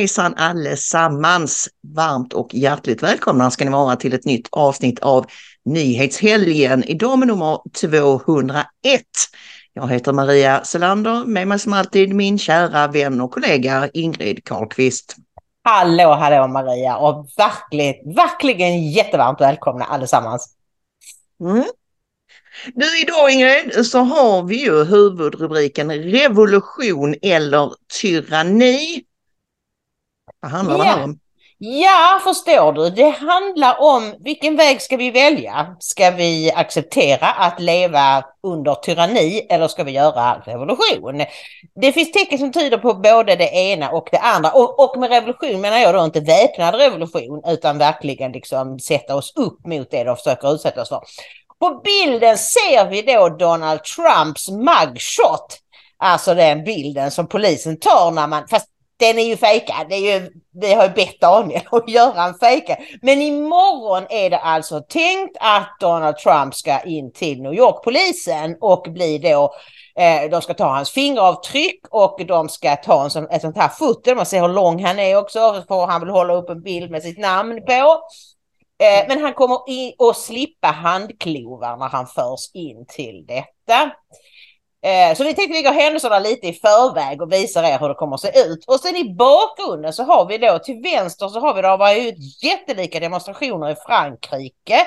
Hejsan allesammans! Varmt och hjärtligt välkomna ska ni vara till ett nytt avsnitt av Nyhetshelgen. Idag med nummer 201. Jag heter Maria Selander, med mig som alltid min kära vän och kollega Ingrid Carlqvist. Hallå, hallå Maria och verkligen, verkligen jättevarmt välkomna allesammans. Mm. Nu idag Ingrid så har vi ju huvudrubriken revolution eller tyranni. Vad handlar det här om? Ja, förstår du. Det handlar om vilken väg ska vi välja? Ska vi acceptera att leva under tyranni eller ska vi göra revolution? Det finns tecken som tyder på både det ena och det andra. Och, och med revolution menar jag då inte väpnad revolution utan verkligen liksom sätta oss upp mot det de försöker utsätta oss för. På bilden ser vi då Donald Trumps mugshot. Alltså den bilden som polisen tar när man, fast den är ju fejkad. Det är ju, vi har ju bett Daniel att göra en fejkad. Men imorgon är det alltså tänkt att Donald Trump ska in till New York-polisen och bli då eh, de ska ta hans fingeravtryck och de ska ta en sån, ett sånt här foto. Man ser hur lång han är också. Får han vill hålla upp en bild med sitt namn på. Eh, men han kommer att slippa handklovar när han förs in till detta. Eh, så vi tänkte vi går händelserna lite i förväg och visar er hur det kommer att se ut. Och sen i bakgrunden så har vi då till vänster så har vi då varit jättelika demonstrationer i Frankrike.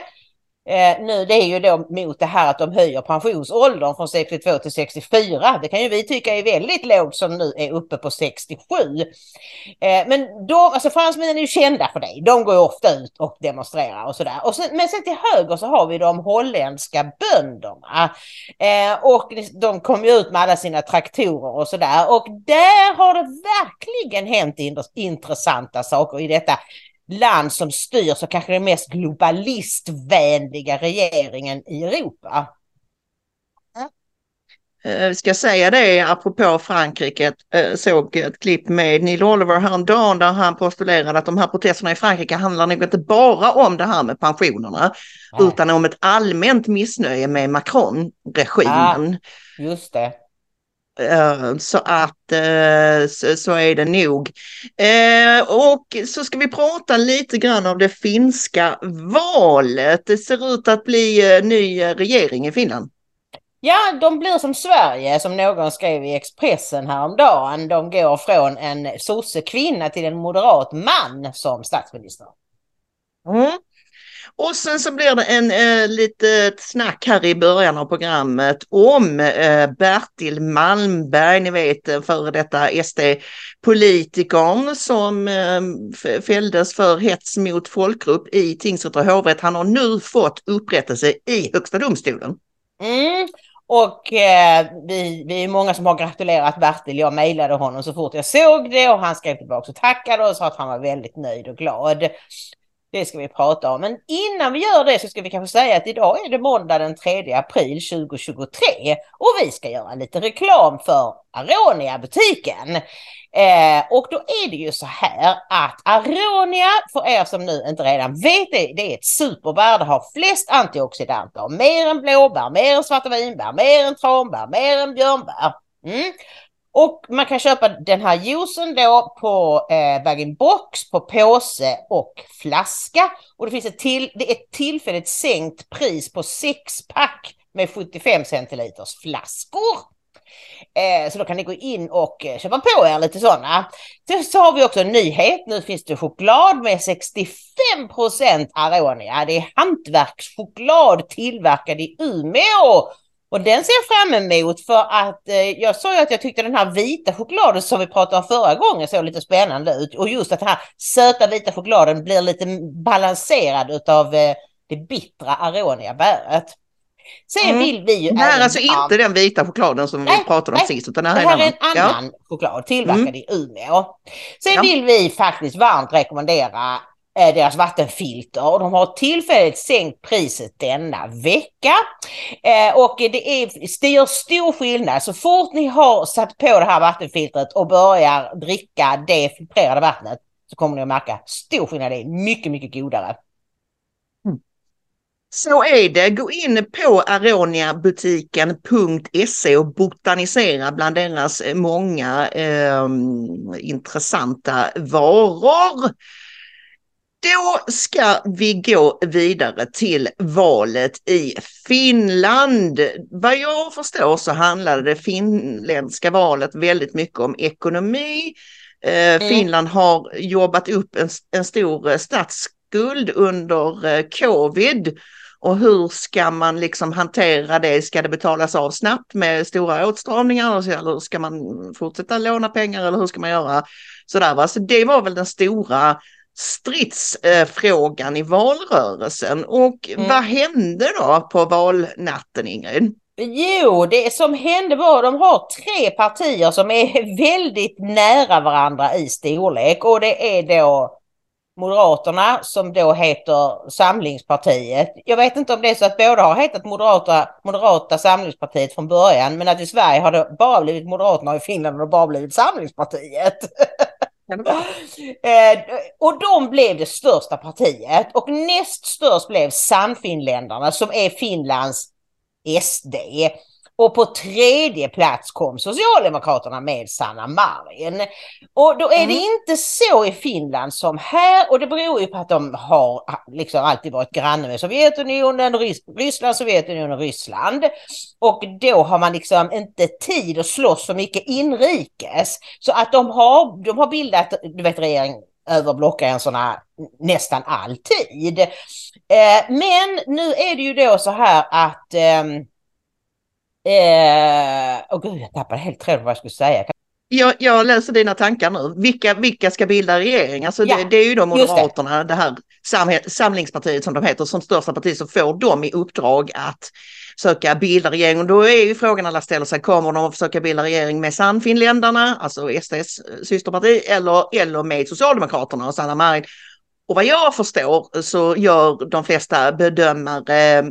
Eh, nu det är ju då mot det här att de höjer pensionsåldern från 62 till 64. Det kan ju vi tycka är väldigt lågt som nu är uppe på 67. Eh, men de, alltså fransmännen är ju kända för det. De går ju ofta ut och demonstrerar och sådär. Och sen, men sen till höger så har vi de holländska bönderna. Eh, och de kom ju ut med alla sina traktorer och sådär. Och där har det verkligen hänt intressanta saker i detta land som styrs av kanske den mest globalistvänliga regeringen i Europa. Eh, ska säga det apropå Frankrike, eh, såg ett klipp med Neil Oliver häromdagen där han postulerade att de här protesterna i Frankrike handlar nog inte bara om det här med pensionerna Nej. utan om ett allmänt missnöje med Macron-regimen. Ja, just det. Eh, så att eh, så är det nog. Eh, och så ska vi prata lite grann om det finska valet. Det ser ut att bli ny regering i Finland. Ja, de blir som Sverige som någon skrev i Expressen häromdagen. De går från en sossekvinna till en moderat man som statsminister. Mm. Och sen så blir det en eh, litet snack här i början av programmet om eh, Bertil Malmberg, ni vet före detta SD-politikern som eh, fälldes för hets mot folkgrupp i tingsrätt och hovrätt. Han har nu fått upprättelse i Högsta domstolen. Mm. Och eh, vi, vi är många som har gratulerat Bertil. Jag mejlade honom så fort jag såg det och han skrev tillbaka och tackade och sa att han var väldigt nöjd och glad. Det ska vi prata om. Men innan vi gör det så ska vi kanske säga att idag är det måndag den 3 april 2023 och vi ska göra lite reklam för Aronia-butiken. Eh, och då är det ju så här att Aronia, för er som nu inte redan vet det, det är ett superbär. Det har flest antioxidanter, mer än blåbär, mer än svarta vinbär, mer än tranbär, mer än björnbär. Mm. Och man kan köpa den här juicen då på eh, bag-in-box, på påse och flaska. Och det finns ett, till, det är ett tillfälligt sänkt pris på sexpack med 75 centiliters flaskor. Eh, så då kan ni gå in och eh, köpa på er lite sådana. Sen så har vi också en nyhet. Nu finns det choklad med 65 procent Aronia. Det är hantverkschoklad tillverkad i Umeå. Och den ser jag fram emot för att eh, jag sa ju att jag tyckte den här vita chokladen som vi pratade om förra gången såg lite spännande ut. Och just att den här söta vita chokladen blir lite balanserad utav eh, det bittra Aronia-bäret. Sen mm. vill vi ju... Det här är alltså inte den vita chokladen som nej, vi pratade om nej, sist. Utan det här, det här är en annan ja. choklad tillverkad mm. i Umeå. Sen ja. vill vi faktiskt varmt rekommendera Eh, deras vattenfilter och de har tillfälligt sänkt priset denna vecka. Eh, och det är, det gör stor skillnad. Så fort ni har satt på det här vattenfiltret och börjar dricka det filtrerade vattnet så kommer ni att märka stor skillnad. Det är mycket, mycket godare. Mm. Så är det. Gå in på aroniabutiken.se och botanisera bland deras många eh, intressanta varor. Då ska vi gå vidare till valet i Finland. Vad jag förstår så handlade det finländska valet väldigt mycket om ekonomi. Eh, mm. Finland har jobbat upp en, en stor statsskuld under eh, covid och hur ska man liksom hantera det? Ska det betalas av snabbt med stora åtstramningar eller ska man fortsätta låna pengar eller hur ska man göra? Sådär, va? Så det var väl den stora stridsfrågan i valrörelsen. Och mm. vad hände då på valnatten Ingrid? Jo, det som hände var att de har tre partier som är väldigt nära varandra i storlek och det är då Moderaterna som då heter Samlingspartiet. Jag vet inte om det är så att båda har hetat Moderata, Moderata Samlingspartiet från början men att i Sverige har det bara blivit Moderaterna och i Finland har det bara blivit Samlingspartiet. eh, och de blev det största partiet och näst störst blev Sannfinländarna som är Finlands SD. Och på tredje plats kom Socialdemokraterna med Sanna Marin. Och då är det mm. inte så i Finland som här och det beror ju på att de har liksom alltid varit granne med Sovjetunionen, Ryssland, Sovjetunionen, Ryssland. Och då har man liksom inte tid att slåss så mycket inrikes. Så att de har, de har bildat, du vet regering över blockgränserna nästan alltid. Eh, men nu är det ju då så här att eh, Eh, oh gud, jag tappade helt tråden vad jag skulle säga. Jag, jag läser dina tankar nu. Vilka, vilka ska bilda regering? Alltså ja, det, det, är ju då Moderaterna, det. det. här Samlingspartiet som de heter, som största parti, så får de i uppdrag att söka bilda regering. Och då är ju frågan alla ställer sig, kommer de att försöka bilda regering med Sannfinländarna, alltså SDs systerparti, eller, eller med Socialdemokraterna och Sanna Marin? Och vad jag förstår så gör de flesta bedömare eh,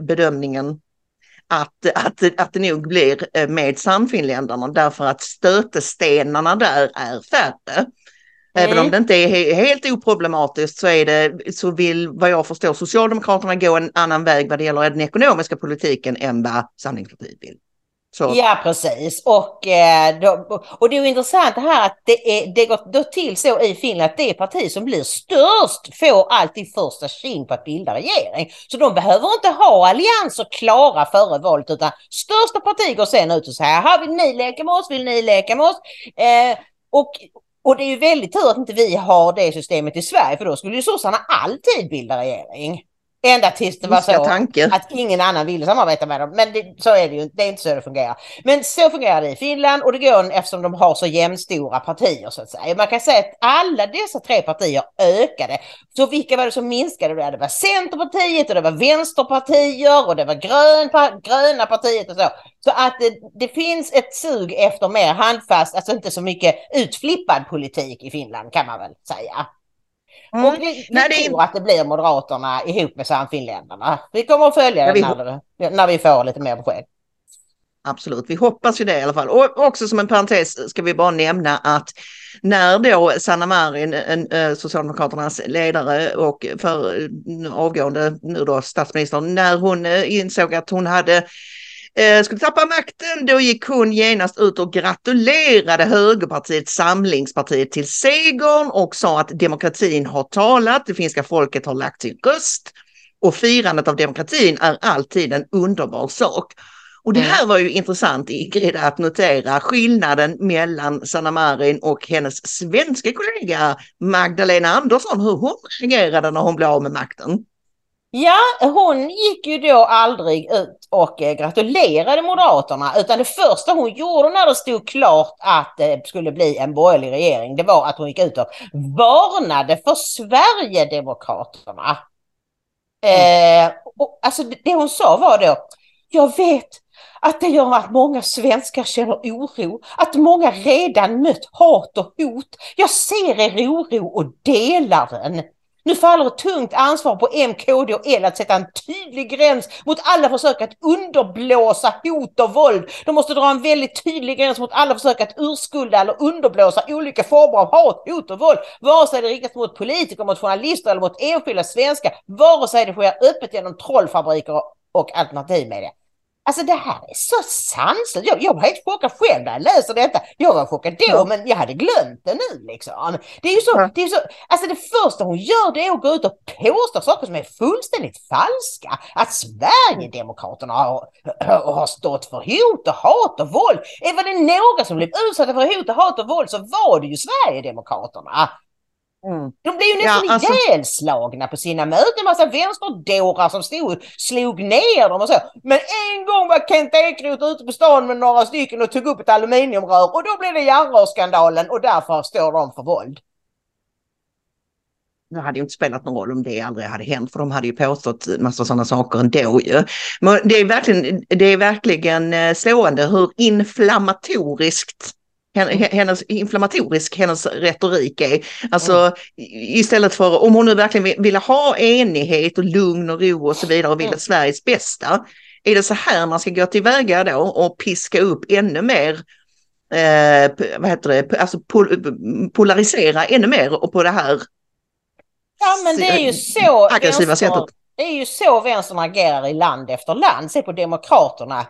bedömningen att, att, att det nog blir eh, med Sannfinländarna därför att stötestenarna där är färre. Mm. Även om det inte är helt oproblematiskt så är det, så vill vad jag förstår Socialdemokraterna gå en annan väg vad det gäller den ekonomiska politiken än vad Samlingspartiet vill. Så. Ja precis och, eh, då, och det är ju intressant det här att det, är, det går då till så i Finland att det parti som blir störst får alltid första tjing på att bilda regering. Så de behöver inte ha allianser klara före valet utan största parti går sen ut och säger här vill ni leka med oss, vill ni leka med oss? Eh, och, och det är ju väldigt tur att inte vi har det systemet i Sverige för då skulle ju sossarna alltid bilda regering. Ända tills det var så tanke. att ingen annan ville samarbeta med dem. Men det, så är det ju det är inte så det fungerar. Men så fungerar det i Finland och det går eftersom de har så jämnstora partier så att säga. Man kan säga att alla dessa tre partier ökade. Så vilka var det som minskade? Det var Centerpartiet och det var Vänsterpartier och det var grön, Gröna partiet och så. Så att det, det finns ett sug efter mer handfast, alltså inte så mycket utflippad politik i Finland kan man väl säga. Mm. Och vi, vi Nej, tror att det blir Moderaterna ihop med Sannfinländarna. Vi kommer att följa ja, det när, när vi får lite mer besked. Absolut, vi hoppas ju det i alla fall. Och också som en parentes ska vi bara nämna att när då Sanna Marin, äh, Socialdemokraternas ledare och för avgående nu då statsministern, när hon äh, insåg att hon hade eh, skulle tappa makten, då gick hon genast ut och gratulerade högerpartiet Samlingspartiet till segern och sa att demokratin har talat, det finska folket har lagt sin röst och firandet av demokratin är alltid en underbar sak. Och det här var ju intressant Ingrid att notera skillnaden mellan Sanna Marin och hennes svenska kollega Magdalena Andersson, hur hon reagerade när hon blev av med makten. Ja, hon gick ju då aldrig ut och eh, gratulerade Moderaterna utan det första hon gjorde när det stod klart att det skulle bli en borgerlig regering det var att hon gick ut och varnade för Sverigedemokraterna. Eh, och, alltså det hon sa var då, jag vet att det gör att många svenskar känner oro, att många redan mött hat och hot. Jag ser er oro och delar den. Nu faller ett tungt ansvar på M, KD och L att sätta en tydlig gräns mot alla försök att underblåsa hot och våld. De måste dra en väldigt tydlig gräns mot alla försök att urskulda eller underblåsa olika former av hat, hot och våld. Vare sig det riktas mot politiker, mot journalister eller mot enskilda svenskar. Vare sig det sker öppet genom trollfabriker och alternativmedia. Alltså det här är så sanslöst. Jag, jag var helt chockad själv när jag läser detta. Jag var chockad då ja. men jag hade glömt det nu liksom. Det är ju så, ja. det är så, alltså det första hon gör det är att gå ut och påstå saker som är fullständigt falska. Att Sverigedemokraterna har, har stått för hot och hat och våld. Var det några som blev utsatta för hot och hat och våld så var det ju Sverigedemokraterna. Mm. De blev ju nästan ja, alltså... ihjälslagna på sina möten. En massa vänsterdårar som stod och slog ner dem och så. Men en gång var Kent Ekeroth ute på stan med några stycken och tog upp ett aluminiumrör och då blev det järnrörsskandalen och därför står de för våld. Det hade ju inte spelat någon roll om det aldrig hade hänt för de hade ju påstått massa sådana saker ändå ju. Men det är verkligen, det är verkligen eh, slående hur inflammatoriskt hennes inflammatorisk hennes retorik är. Alltså mm. istället för om hon nu verkligen vill ha enighet och lugn och ro och så vidare och vill mm. Sveriges bästa. Är det så här man ska gå tillväga då och piska upp ännu mer eh, vad heter det, alltså pol polarisera ännu mer och på det här Ja men det är ju så aggressiva vänster, sättet. Det är ju så vänstern agerar i land efter land. Se på Demokraterna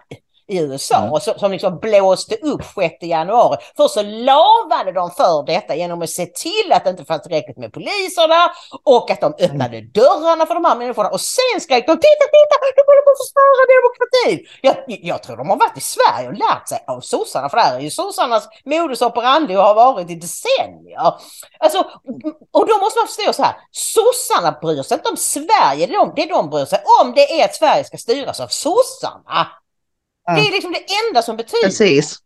i USA mm. och som liksom blåste upp 6 januari. Först så lavade de för detta genom att se till att det inte fanns tillräckligt med poliser där och att de öppnade mm. dörrarna för de här människorna och sen skrek de titta, titta, de håller på att förstöra demokratin. Jag, jag tror de har varit i Sverige och lärt sig av sossarna för det här är ju sossarnas modus operandi och har varit i decennier. Alltså, och då måste man förstå så här, sossarna bryr sig inte om Sverige, det de, det de bryr sig om det är att Sverige ska styras av sossarna. Det är liksom det enda som betyder. Precis.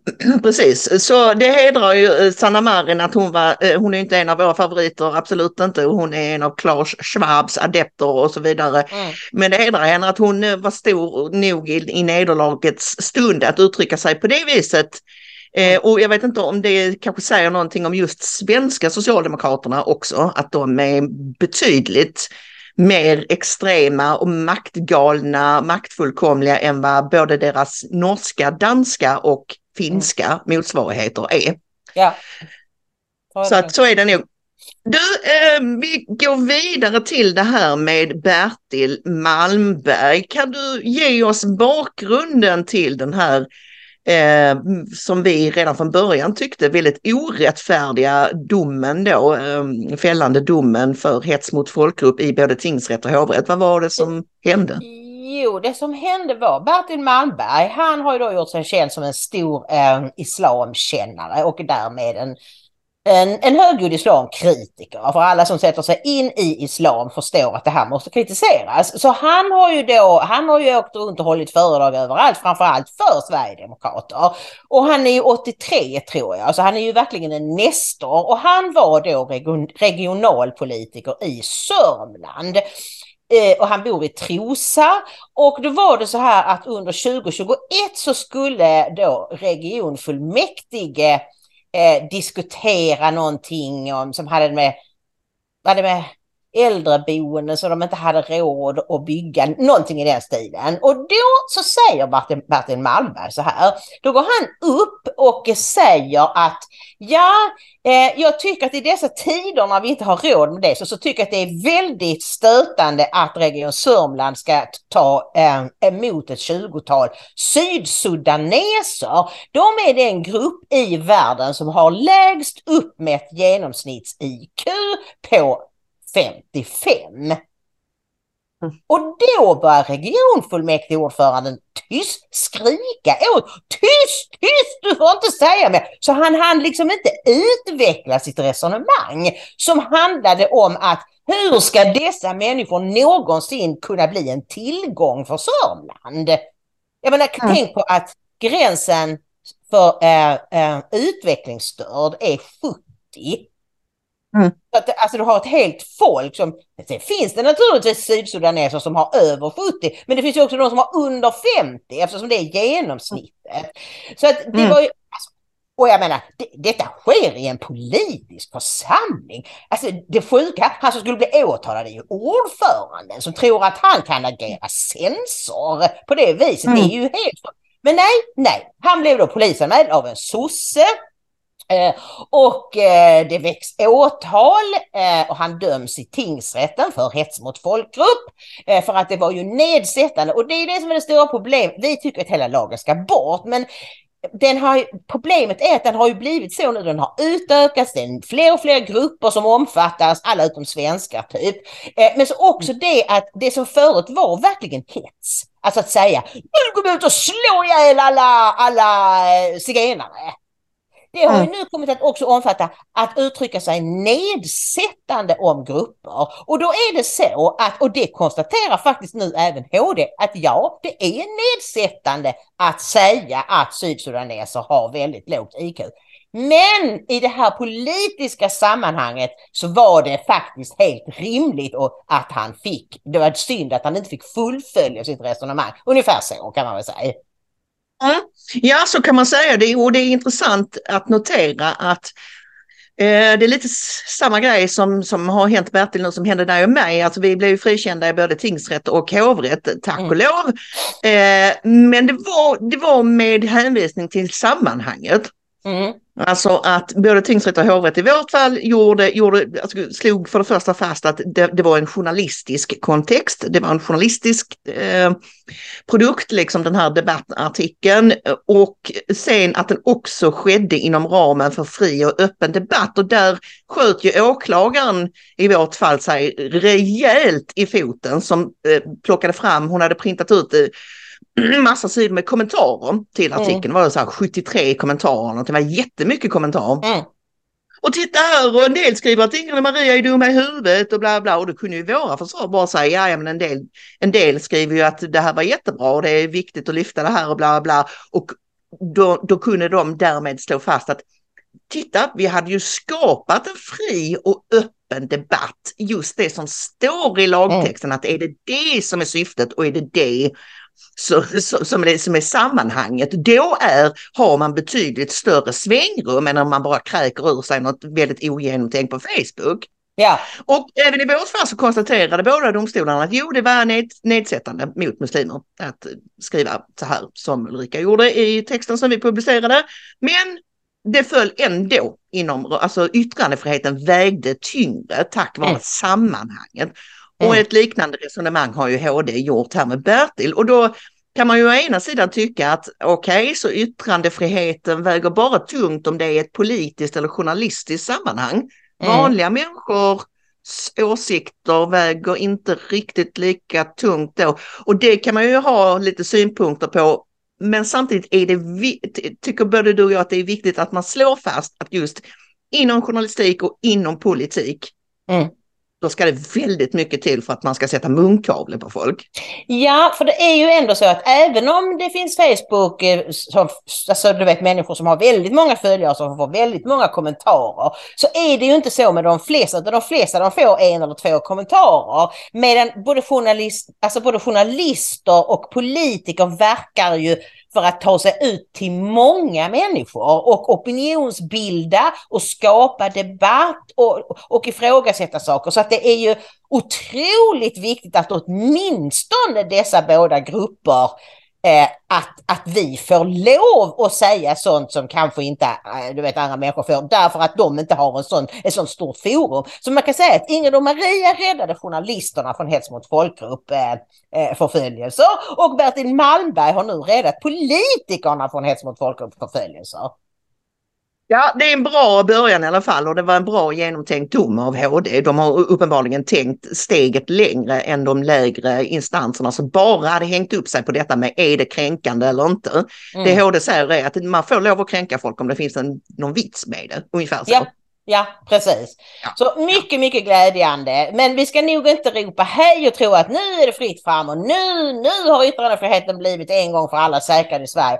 Precis, så det hedrar ju eh, Sanna Marin att hon var, eh, hon är inte en av våra favoriter, absolut inte. Hon är en av Klaus Schwabs adepter och så vidare. Mm. Men det hedrar henne att hon eh, var stor nog i, i nederlagets stund att uttrycka sig på det viset. Eh, och jag vet inte om det kanske säger någonting om just svenska Socialdemokraterna också, att de är betydligt mer extrema och maktgalna, maktfullkomliga än vad både deras norska, danska och finska mm. motsvarigheter är. Ja. Så att så är det nog. Du, eh, vi går vidare till det här med Bertil Malmberg. Kan du ge oss bakgrunden till den här eh, som vi redan från början tyckte väldigt orättfärdiga domen då, eh, fällande domen för hets mot folkgrupp i både tingsrätt och hovrätt. Vad var det som hände? Jo, det som hände var Bertil Malmberg, han har ju då gjort sig känd som en stor eh, islamkännare och därmed en en, en högljudd islamkritiker. För alla som sätter sig in i islam förstår att det här måste kritiseras. Så han har ju då, han har ju åkt runt och hållit föredrag överallt, framförallt för Sverigedemokrater. Och han är ju 83 tror jag, så han är ju verkligen en nestor. Och han var då region, regionalpolitiker i Sörmland eh, och han bor i Trosa. Och då var det så här att under 2021 så skulle då regionfullmäktige eh, diskutera någonting om, som hade med, hade med äldreboenden som de inte hade råd att bygga, någonting i den stilen. Och då så säger Martin, Martin Malmberg så här, då går han upp och säger att ja, eh, jag tycker att i dessa tider när vi inte har råd med det så, så tycker jag att det är väldigt stötande att Region Sörmland ska ta eh, emot ett 20-tal sydsudaneser. De är den grupp i världen som har lägst uppmätt genomsnitts-IQ på 55. Mm. Och då börjar regionfullmäktigeordföranden tyst skrika åt tyst, tyst, du får inte säga mer. Så han hann liksom inte utveckla sitt resonemang som handlade om att hur ska dessa människor någonsin kunna bli en tillgång för Sörmland? Jag menar, Mm. tänk på att gränsen för eh, eh, utvecklingsstörd är 70. Mm. Så att, alltså du har ett helt folk som, sen finns det naturligtvis sydsudaneser som har över 70, men det finns ju också de som har under 50 eftersom det är genomsnittet. Så att det Mm. var ju, alltså, och jag menar, det, detta sker i en politisk församling. Alltså det sjuka, han som skulle bli åtalad är ju ordföranden som tror att han kan agera censor på det viset. Mm. Det är ju helt Men nej, nej, han blev då polisanmäld av en sosse Eh, och eh, det väcks åtal eh, och han döms i tingsrätten för hets mot folkgrupp. För att det var ju nedsättande och det är det som är det stora problemet. Vi tycker att hela lagen ska bort men den har, problemet är att den har ju blivit så nu, den har utökats, det är fler och fler grupper som omfattas, alla utom svenskar typ. Men så också det att det som förut var verkligen hets, alltså att säga nu går vi ut och slår ihjäl alla, alla zigenare. Det har ju nu kommit att också omfatta att uttrycka sig nedsättande om grupper. Och då är det så att, och det konstaterar faktiskt nu även HD, att ja, det är nedsättande att säga att sydsudaneser har väldigt lågt IQ. Men i det här politiska sammanhanget så var det faktiskt helt rimligt att han fick, det var synd att han inte fick fullfölja sitt resonemang. Ungefär så kan man väl säga. Mm. Ja, så kan man säga det. Och det är intressant att notera att eh, det är lite samma grej som, som har hänt Bertil nu som hände dig och mig. Alltså vi blev ju frikända i både tingsrätt och hovrätt, tack och lov. Eh, men det var, det var med hänvisning till sammanhanget. Mm. Alltså att både tingsrätt och hovrätt i vårt fall gjorde, gjorde, alltså slog för det första fast att det, det var en journalistisk kontext. Det var en journalistisk eh, produkt, liksom den här debattartikeln. Och sen att den också skedde inom ramen för fri och öppen debatt. Och där sköt ju åklagaren i vårt fall sig rejält i foten som eh, plockade fram, hon hade printat ut eh, massa sidor med kommentarer till artikeln. Det var så här 73 kommentarer, det var jättemycket kommentarer. Mm. Och titta här och en del skriver att Ingrid och Maria är dumma i huvudet och bla bla och då kunde ju våra försvar bara säga ja, men en del, en del skriver ju att det här var jättebra och det är viktigt att lyfta det här och bla bla och då, då kunde de därmed slå fast att titta, vi hade ju skapat en fri och öppen debatt. Just det som står i lagtexten, att är det det som är syftet och är det det så, så, som, är, som är sammanhanget, då är, har man betydligt större svängrum än om man bara kräker ur sig något väldigt ogenomtänkt på Facebook. Ja, Och även i vårt fall så konstaterade båda domstolarna att jo, det var ned, nedsättande mot muslimer att skriva så här som Ulrika gjorde i texten som vi publicerade. Men det föll ändå inom, alltså yttrandefriheten vägde tyngre tack vare Mm. sammanhanget. Och Mm. ett liknande resonemang har ju HD gjort här med Bertil. Och då kan man ju å ena sidan tycka att okej, så yttrandefriheten väger bara tungt om det är ett politiskt eller journalistiskt sammanhang. Mm. Vanliga människors åsikter väger inte riktigt lika tungt då. Och det kan man ju ha lite synpunkter på. Men samtidigt är det, tycker både du och jag att det är viktigt att man slår fast att just inom journalistik och inom politik, Mm då ska det väldigt mycket till för att man ska sätta munkavle på folk. Ja, för det är ju ändå så att även om det finns Facebook, eh, som, alltså du vet människor som har väldigt många följare som får väldigt många kommentarer, så är det ju inte så med de flesta, utan de flesta de får en eller två kommentarer. Medan både, journalist, alltså både journalister och politiker verkar ju för att ta sig ut till många människor och opinionsbilda och skapa debatt och, och ifrågasätta saker. Så att det är ju otroligt viktigt att åtminstone dessa båda grupper eh, att, att vi får lov att säga sånt som kanske inte eh, du vet, andra människor får därför att de inte har en sån, ett sånt stort forum. Så man kan säga att Ingrid och Maria räddade journalisterna från hets mot folkgrupp eh, eh, förföljelser och Bertil Malmberg har nu räddat politikerna från hets mot folkgrupp förföljelser. Ja, det är en bra början i alla fall och det var en bra genomtänkt dom av HD. De har uppenbarligen tänkt steget längre än de lägre instanserna som bara hade hängt upp sig på detta med är det kränkande eller inte. Mm. Det HD säger är att man får lov att kränka folk om det finns en, någon vits med det, ungefär så. Ja. Ja, precis. Ja. Så mycket, mycket glädjande. Men vi ska nog inte ropa hej och tro att nu är det fritt fram och nu, nu har yttrandefriheten blivit en gång för alla säkrad i Sverige.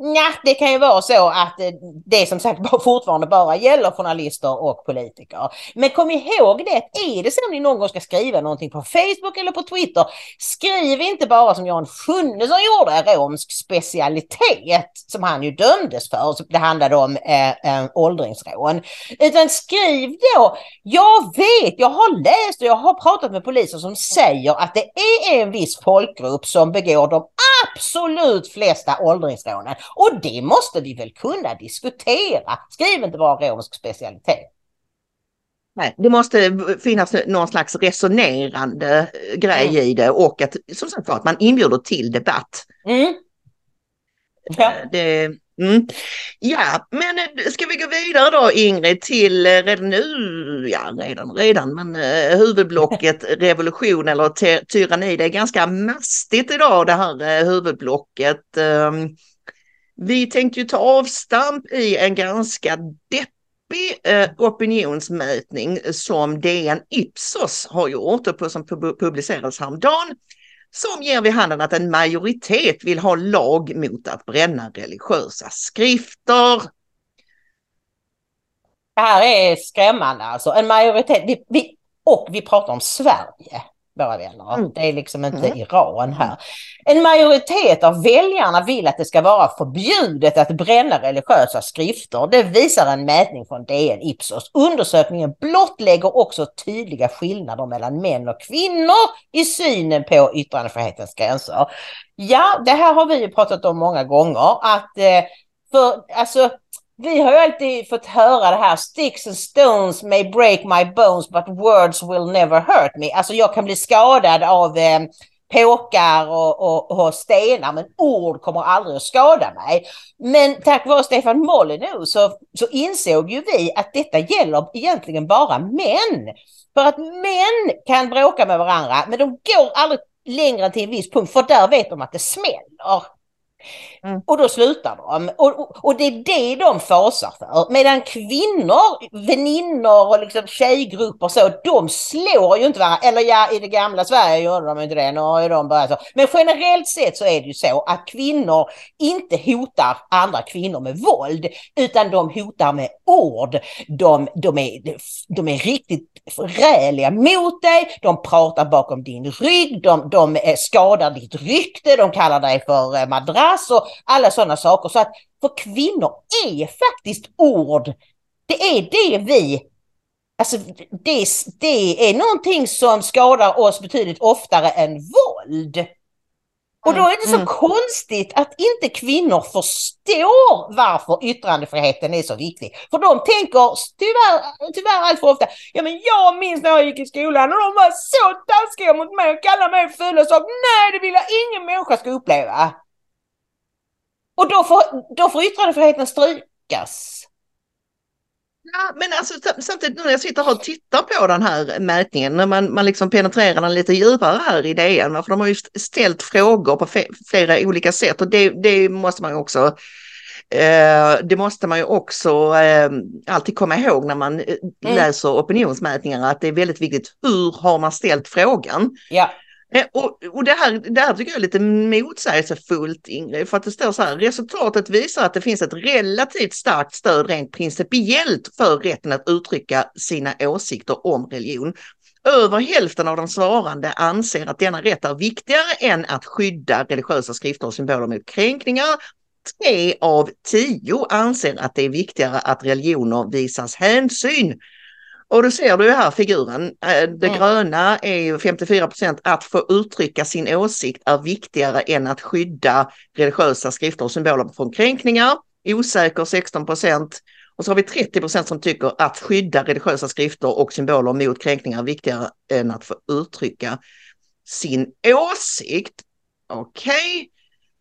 Ja, det kan ju vara så att eh, det som sagt fortfarande bara gäller journalister och politiker. Men kom ihåg det, är det så att ni någon gång ska skriva någonting på Facebook eller på Twitter, skriv inte bara som Jan Sjunnesson gjorde, romsk specialitet, som han ju dömdes för, det handlade om eh, eh, åldringsrån. Utan skriv då, jag vet, jag har läst och jag har pratat med poliser som säger att det är en viss folkgrupp som begår de absolut flesta åldringsrånen. Och det måste vi väl kunna diskutera. Skriv inte bara romsk specialitet. Nej, det måste finnas någon slags resonerande grej mm. i det och att, som sagt att man inbjuder till debatt. Mm. Ja. Eh, det, mm. ja, men eh, ska vi gå vidare då Ingrid till eh, redan nu, ja redan, redan, men huvudblocket revolution eller tyranni. Det är ganska mastigt idag det här huvudblocket. Um, vi tänkte ju ta avstamp i en ganska deppig eh, opinionsmätning som DN Ipsos har gjort och som publicerades häromdagen. Som ger vid handen att en majoritet vill ha lag mot att bränna religiösa skrifter. Det här är skrämmande alltså. En majoritet, vi, vi, och vi pratar om Sverige våra vänner. Mm. Det är liksom inte mm. Iran här. En majoritet av väljarna vill att det ska vara förbjudet att bränna religiösa skrifter. Det visar en mätning från DN Ipsos. Undersökningen blottlägger också tydliga skillnader mellan män och kvinnor i synen på yttrandefrihetens gränser. Ja, det här har vi ju pratat om många gånger att eh, för alltså vi har ju alltid fått höra det här, sticks and stones may break my bones but words will never hurt me. Alltså jag kan bli skadad av eh, påkar och, och, och, stenar men ord kommer aldrig att skada mig. Men tack vare Stefan Molyneux så, så insåg ju vi att detta gäller egentligen bara män. För att män kan bråka med varandra men de går aldrig längre till en viss punkt för där vet de att det smäller. Mm. Och då slutar de. Och, och, och, det är det de fasar för. Medan kvinnor, väninnor och liksom tjejgrupper så, de slår ju inte varandra. Eller ja, i det gamla Sverige gjorde de inte det. Nu har ju de börjat så. Men generellt sett så är det ju så att kvinnor inte hotar andra kvinnor med våld, utan de hotar med ord. De, de, är, de är riktigt räliga mot dig, de pratar bakom din rygg, de, de skadar ditt rykte, de kallar dig för eh, madrass och alla sådana saker. Så att för kvinnor är faktiskt ord, det är det vi Alltså det, det är någonting som skadar oss betydligt oftare än våld. Och då är det så mm. konstigt att inte kvinnor förstår varför yttrandefriheten är så viktig. För de tänker tyvärr, tyvärr allt för ofta, ja men jag minns när jag gick i skolan och de var så taskiga mot mig och kallade mig fula saker. Nej, det vill jag ingen människa ska uppleva. Och då får, då får yttrandefriheten strykas. Ja, men alltså, samtidigt när jag sitter och tittar på den här mätningen, när man, man liksom penetrerar den lite djupare här i DN, för de har ju ställt frågor på flera olika sätt och det, det måste man ju också eh, det måste man ju också eh, alltid komma ihåg när man eh, mm. läser opinionsmätningar att det är väldigt viktigt hur har man ställt frågan. Ja. Eh, och, och det, här, det här tycker jag är lite motsägelsefullt Ingrid, för att det står så här, resultatet visar att det finns ett relativt starkt stöd rent principiellt för rätten att uttrycka sina åsikter om religion. Över hälften av de svarande anser att denna rätt är viktigare än att skydda religiösa skrifter och symboler mot kränkningar. Tre av tio anser att det är viktigare att religioner visas hänsyn och då ser du här figuren. Eh, det mm. gröna är ju 54 procent. Att få uttrycka sin åsikt är viktigare än att skydda religiösa skrifter och symboler från kränkningar. Osäker 16 procent. Och så har vi 30 procent som tycker att skydda religiösa skrifter och symboler mot kränkningar är viktigare än att få uttrycka sin åsikt. Okej, okay.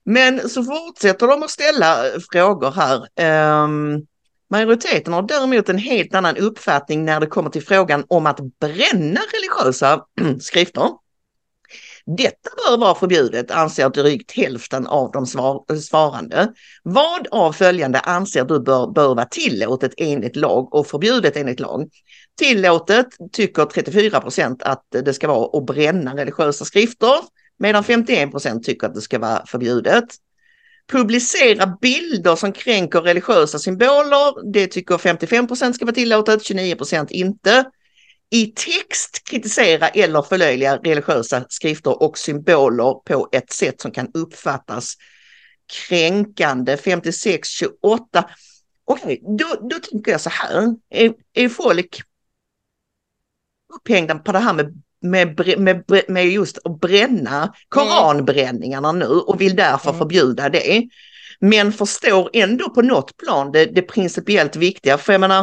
men så fortsätter de att ställa frågor här. Um, Majoriteten har däremot en helt annan uppfattning när det kommer till frågan om att bränna religiösa skrifter. Detta bör vara förbjudet anser drygt hälften av de svarande. Vad av följande anser du bör, bör vara tillåtet enligt lag och förbjudet enligt lag? Tillåtet tycker 34 procent att det ska vara att bränna religiösa skrifter medan 51 procent tycker att det ska vara förbjudet. Publicera bilder som kränker religiösa symboler, det tycker 55 procent ska vara tillåtet, 29 procent inte. I text kritisera eller förlöjliga religiösa skrifter och symboler på ett sätt som kan uppfattas kränkande. 56-28. Okej, då, då tänker jag så här, är, är folk upphängda på det här med, med, med, med just att bränna koranbränningarna nu och vill därför mm. förbjuda det. Men förstår ändå på något plan det, det principiellt viktiga, för jag menar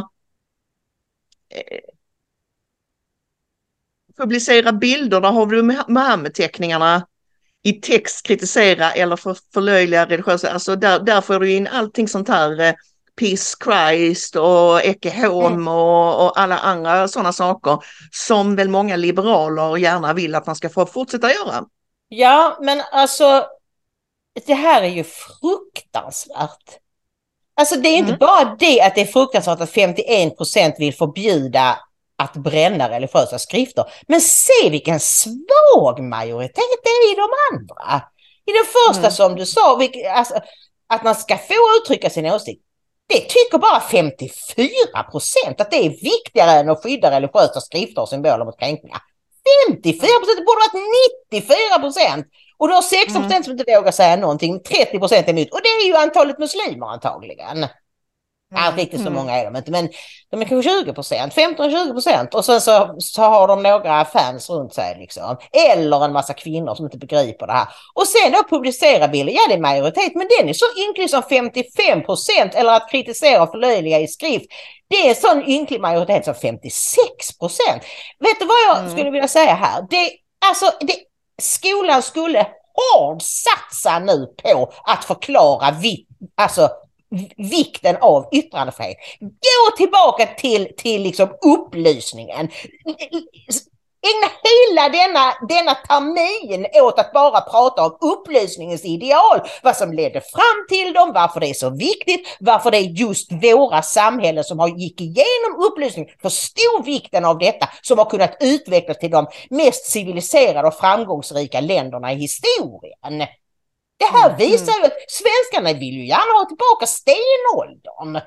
eh, publicera bilder, där har du Muhammed-teckningarna i text kritisera eller för, förlöjliga religiösa, alltså där, där får du in allting sånt här eh, Peace Christ och Ecce Home mm. och, alla andra sådana saker som väl många liberaler gärna vill att man ska få fortsätta göra. Ja, men alltså det här är ju fruktansvärt. Alltså det är inte mm. bara det att det är fruktansvärt att 51 procent vill förbjuda att bränna religiösa skrifter. Men se vilken svag majoritet det är i de andra. I den första mm. som du sa, alltså, att man ska få uttrycka sin åsikt. Det tycker bara 54 procent att det är viktigare än att skydda religiösa skrifter och symboler mot kränkningar. 54 procent, det borde varit 94 procent. Och du har 16 procent mm. som inte vågar säga någonting, 30 procent är emot. Och det är ju antalet muslimer antagligen. Mm. Ja, riktigt så mm. många är de inte, men de är kanske 20 procent, 15-20 procent och sen så, så har de några fans runt sig liksom. Eller en massa kvinnor som inte begriper det här. Och sen då publicera bilder, ja det är majoritet, men den är så ynklig som 55 procent eller att kritisera och förlöjliga i skrift. Det är sån ynklig majoritet som 56 procent. Vet du vad jag mm. skulle vilja säga här? Det, alltså, det, skolan skulle hård satsa nu på att förklara vi, alltså vikten av yttrandefrihet. Gå tillbaka till, till liksom upplysningen. Ägna hela denna, denna termin åt att bara prata om upplysningens ideal. Vad som ledde fram till dem, varför det är så viktigt, varför det är just våra samhällen som har gick igenom upplysning, förstod vikten av detta, som har kunnat utvecklas till de mest civiliserade och framgångsrika länderna i historien. Det här mm, visar mm. ju att svenskarna vill ju gärna ha tillbaka stenåldern.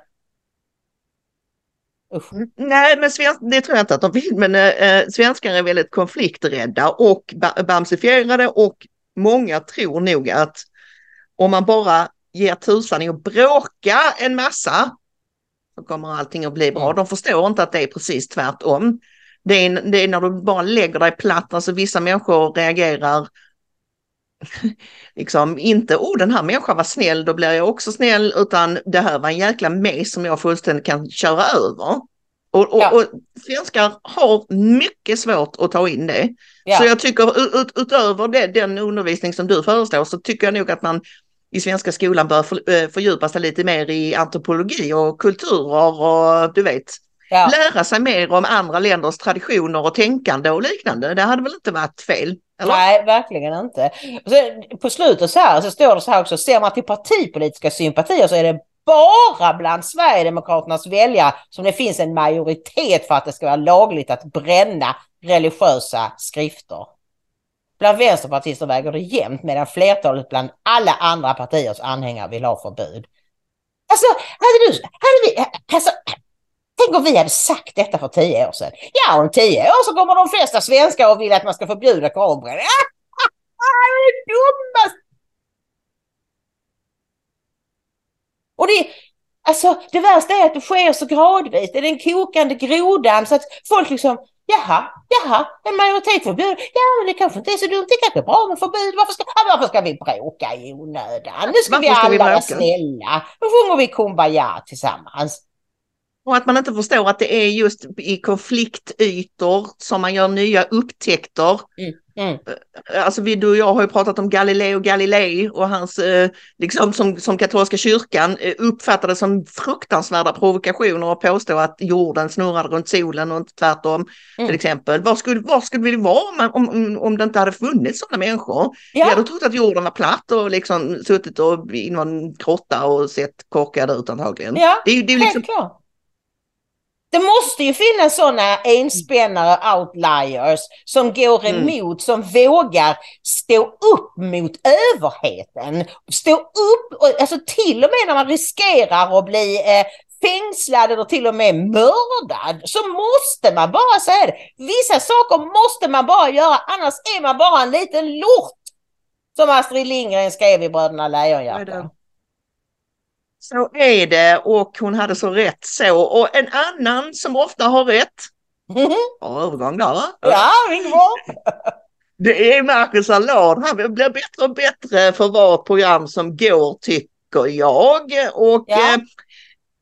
Mm, nej, men svensk, det tror jag inte att de vill, men äh, svenskar är väldigt konflikträdda och bamsifierade och många tror nog att om man bara ger tusan i att bråka en massa så kommer allting att bli bra. Mm. De förstår inte att det är precis tvärtom. Det är, det är när du bara lägger dig platt, alltså vissa människor reagerar liksom inte, oh den här människan var snäll, då blir jag också snäll, utan det här var en jäkla mes som jag fullständigt kan köra över. Och, och, ja. och svenskar har mycket svårt att ta in det. Ja. Så jag tycker ut, utöver det, den undervisning som du föreslår så tycker jag nog att man i svenska skolan bör för, eh, fördjupa sig lite mer i antropologi och kulturer och du vet, ja. lära sig mer om andra länders traditioner och tänkande och liknande. Det hade väl inte varit fel? Eller? Nej, verkligen inte. Så, på slutet så här så står det så här också, ser man till partipolitiska sympatier så är det bara bland Sverigedemokraternas väljare som det finns en majoritet för att det ska vara lagligt att bränna religiösa skrifter. Bland vänsterpartister väger det jämnt medan flertalet bland alla andra partiers anhängare vill ha förbud. Alltså, hade du, hade vi, alltså, Tänk om vi hade sagt detta för tio år sedan. Ja, om tio år så kommer de flesta svenskar och vill att man ska förbjuda koranbränning. det är dummaste! Och det, alltså, det värsta är att det sker så gradvis. Det är den kokande grodan så att folk liksom, jaha, jaha, en majoritet förbjuder. Ja, men det kanske inte är så dumt. Det kanske är bra med förbud. Varför ska, varför ska vi bråka i onödan? Nu ska varför vi alla vara snälla. Nu sjunger vi Kumbaya tillsammans. Och att man inte förstår att det är just i konfliktytor som man gör nya upptäckter. Mm. Mm. Alltså vi, du och jag har ju pratat om Galileo Galilei och hans, eh, liksom som, som katolska kyrkan eh, uppfattade som fruktansvärda provokationer och påstå att jorden snurrade runt solen och inte tvärtom Mm. till exempel. Var skulle, var skulle vi vara om, om, om det inte hade funnits sådana människor? Vi Ja, hade trott att jorden var platt och liksom suttit och i någon grotta och sett korkad ut antagligen. ja Det är det är liksom, helt klart. Det måste ju finnas sådana enspännare outliers som går Mm. emot, som vågar stå upp mot överheten. Stå upp, alltså till och med när man riskerar att bli eh, fängslad eller till och med mördad så måste man bara säga det. Vissa saker måste man bara göra annars är man bara en liten lort. Som Astrid Lindgren skrev i Bröderna Lejonhjärta. Så är det och hon hade så rätt så. Och en annan som ofta har rätt, bra övergång där va? ja, Ingvar. Det är Marcus Allard. Han blir bättre och bättre för vart program som går tycker jag. Och Ja. eh,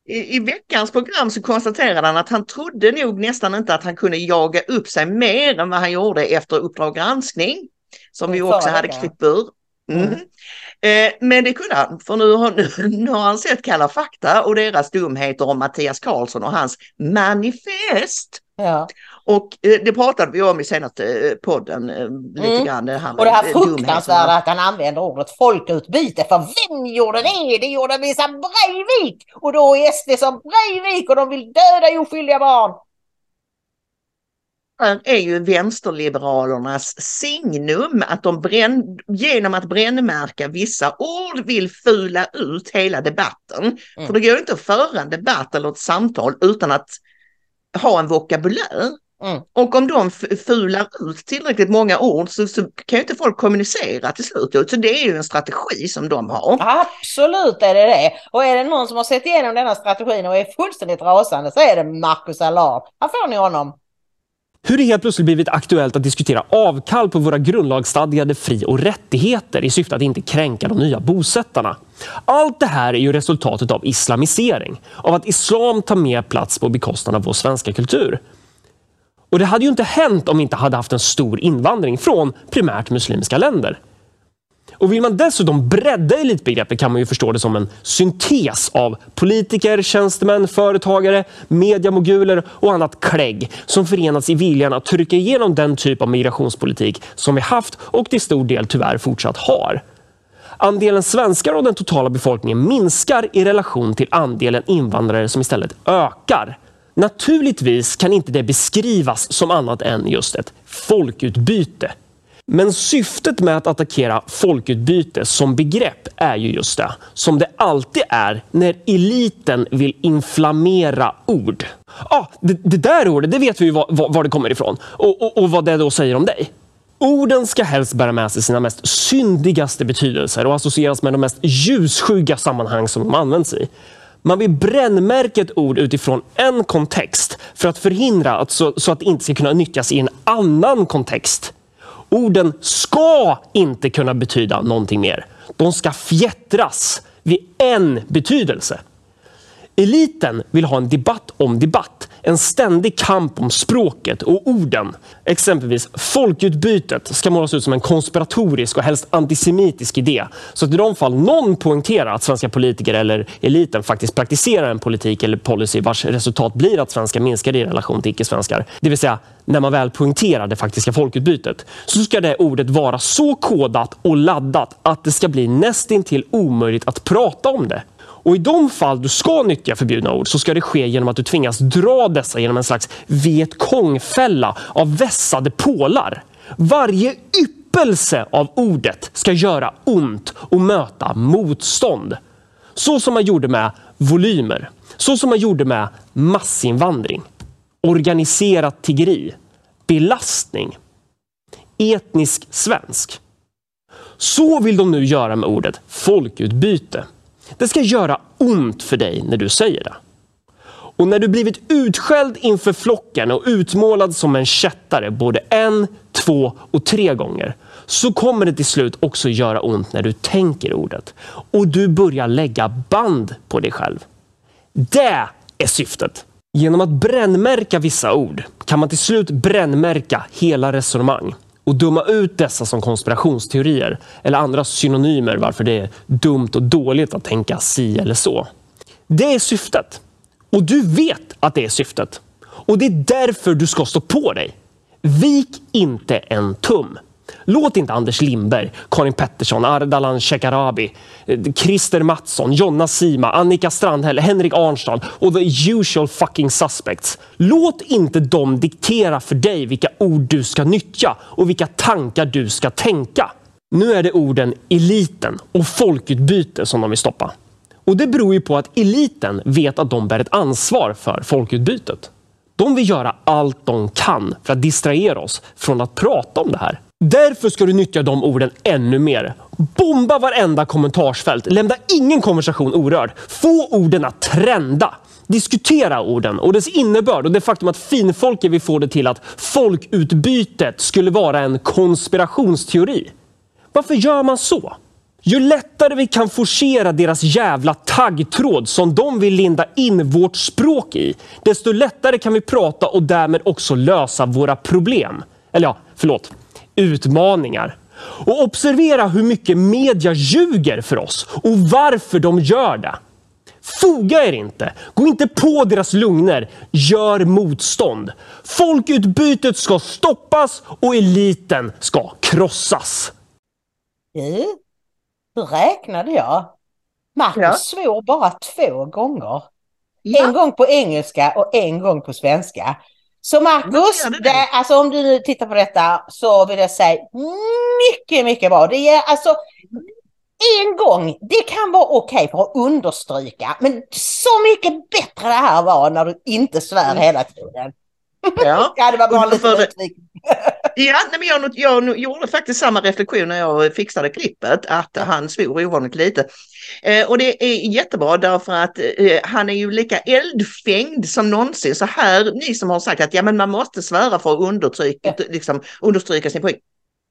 i, i veckans program så konstaterade han att han trodde nog nästan inte att han kunde jaga upp sig mer än vad han gjorde efter Uppdrag granskning. Som vi Mm, också hade veckan. klippt ur. Mm. Mm. Eh, men det kunde han, för nu har, nu, nu har han sett Kalla fakta och deras dumheter om Mattias Karlsson och hans manifest. Ja. Och eh, det pratade vi om i senaste eh, podden eh, lite Mm. grann. Det här med, Och det här fruktansvärda att han använder ordet folkutbyte. För vem gjorde det? Det gjorde minsann Breivik! Och då är SD som Breivik och de vill döda oskyldiga barn. Här är ju vänsterliberalernas signum att de bränn, genom att brännmärka vissa ord vill fula ut hela debatten. Mm. För det går inte att föra en debatt eller ett samtal utan att ha en vokabulär. Mm. Och om de fular ut tillräckligt många ord så, så kan ju inte folk kommunicera till slut. Så det är ju en strategi som de har. Absolut är det det. Och är det någon som har sett igenom denna strategin och är fullständigt rasande så är det Marcus Allard. Här får ni honom hur det helt plötsligt blivit aktuellt att diskutera avkall på våra grundlagsstadgade fri och rättigheter i syfte att inte kränka de nya bosättarna. Allt det här är ju resultatet av islamisering, av att islam tar mer plats på bekostnad av vår svenska kultur. Och det hade ju inte hänt om vi inte hade haft en stor invandring från primärt muslimska länder. Och vill man dessutom bredda elitbegreppet kan man ju förstå det som en syntes av politiker, tjänstemän, företagare, mediamoguler och annat klägg som förenats i viljan att trycka igenom den typ av migrationspolitik som vi haft och till stor del tyvärr fortsatt har. Andelen svenskar av den totala befolkningen minskar i relation till andelen invandrare som istället ökar. Naturligtvis kan inte det beskrivas som annat än just ett folkutbyte. Men syftet med att attackera folkutbyte som begrepp är ju just det, som det alltid är när eliten vill inflammera ord. Ah, det, det där ordet, det vet vi ju var, var, var det kommer ifrån och, och, och vad det då säger om dig. Orden ska helst bära med sig sina mest syndigaste betydelser och associeras med de mest ljusskygga sammanhang som de används i. Man vill brännmärka ett ord utifrån en kontext för att förhindra att så, så att det inte ska kunna nyttjas i en annan kontext. Orden ska inte kunna betyda någonting mer. De ska fjättras vid en betydelse. Eliten vill ha en debatt om debatt, en ständig kamp om språket och orden. Exempelvis folkutbytet ska målas ut som en konspiratorisk och helst antisemitisk idé. Så att i de fall någon poängterar att svenska politiker eller eliten faktiskt praktiserar en politik eller policy vars resultat blir att svenskar minskar i relation till icke-svenskar, det vill säga när man väl poängterar det faktiska folkutbytet, så ska det ordet vara så kodat och laddat att det ska bli nästintill omöjligt att prata om det. Och i de fall du ska nyttja förbjudna ord så ska det ske genom att du tvingas dra dessa genom en slags vietkongfälla av vässade pålar. Varje yppelse av ordet ska göra ont och möta motstånd. Så som man gjorde med volymer, så som man gjorde med massinvandring, organiserat tiggeri, belastning, etnisk svensk. Så vill de nu göra med ordet folkutbyte. Det ska göra ont för dig när du säger det. Och när du blivit utskälld inför flocken och utmålad som en kättare både en, två och tre gånger så kommer det till slut också göra ont när du tänker ordet. Och du börjar lägga band på dig själv. Det är syftet. Genom att brännmärka vissa ord kan man till slut brännmärka hela resonemang och döma ut dessa som konspirationsteorier eller andra synonymer varför det är dumt och dåligt att tänka si eller så. Det är syftet. Och du vet att det är syftet. Och det är därför du ska stå på dig. Vik inte en tum. Låt inte Anders Lindberg, Karin Pettersson, Ardalan Shekarabi, eh, Christer Mattsson, Jonna Sima, Annika Strandhäll, Henrik Arnstad och the usual fucking suspects. Låt inte dem diktera för dig vilka ord du ska nyttja och vilka tankar du ska tänka. Nu är det orden eliten och folkutbyte som de vill stoppa. Och det beror ju på att eliten vet att de bär ett ansvar för folkutbytet. De vill göra allt de kan för att distrahera oss från att prata om det här. Därför ska du nyttja de orden ännu mer. Bomba varenda kommentarsfält. Lämna ingen konversation orörd. Få orden att trenda. Diskutera orden och dess innebörd och det faktum att finfolket vill få det till att folkutbytet skulle vara en konspirationsteori. Varför gör man så? Ju lättare vi kan forcera deras jävla taggtråd som de vill linda in vårt språk i, desto lättare kan vi prata och därmed också lösa våra problem. Eller ja, förlåt, utmaningar. Och observera hur mycket media ljuger för oss och varför de gör det. Foga er inte, gå inte på deras lugner, gör motstånd. Folkutbytet ska stoppas och eliten ska krossas. Du, nu räknade jag. Marcus Ja. svor bara två gånger. Ja. En gång på engelska och en gång på svenska. Så Marcus, det? det, alltså om du nu tittar på detta så vill jag säga mycket, mycket bra. Det är alltså en gång, det kan vara okej för att understryka, men så mycket bättre det här var när du inte svär Mm. hela tiden. Ja. Ja, det var bara lite det-. Ja, nej, men jag, jag gjorde faktiskt samma reflektion när jag fixade klippet, att han svor ovanligt lite. Eh, och det är jättebra därför att eh, han är ju lika eldfängd som någonsin. Så här, ni som har sagt att ja, men man måste svära för att undertryka, liksom, understryka sin poäng.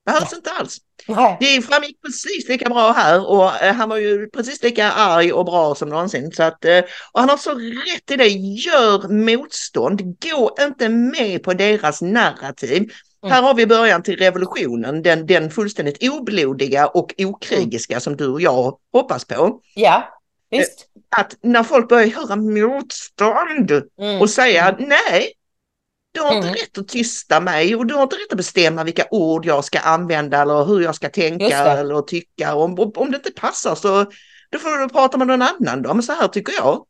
Behövs inte alls. Nej. Det framgick precis lika bra här och eh, han var ju precis lika arg och bra som någonsin. Så att, eh, och han har så rätt i det, gör motstånd, gå inte med på deras narrativ. Mm. Här har vi början till revolutionen, den, den fullständigt oblodiga och okrigiska som du och jag hoppas på. Ja, visst. Att när folk börjar höra motstånd Mm. och säga nej, du har inte Mm. rätt att tysta mig och du har inte rätt att bestämma vilka ord jag ska använda eller hur jag ska tänka eller tycka. Om, om- om det inte passar så då får du prata med någon annan då. Men så här tycker jag.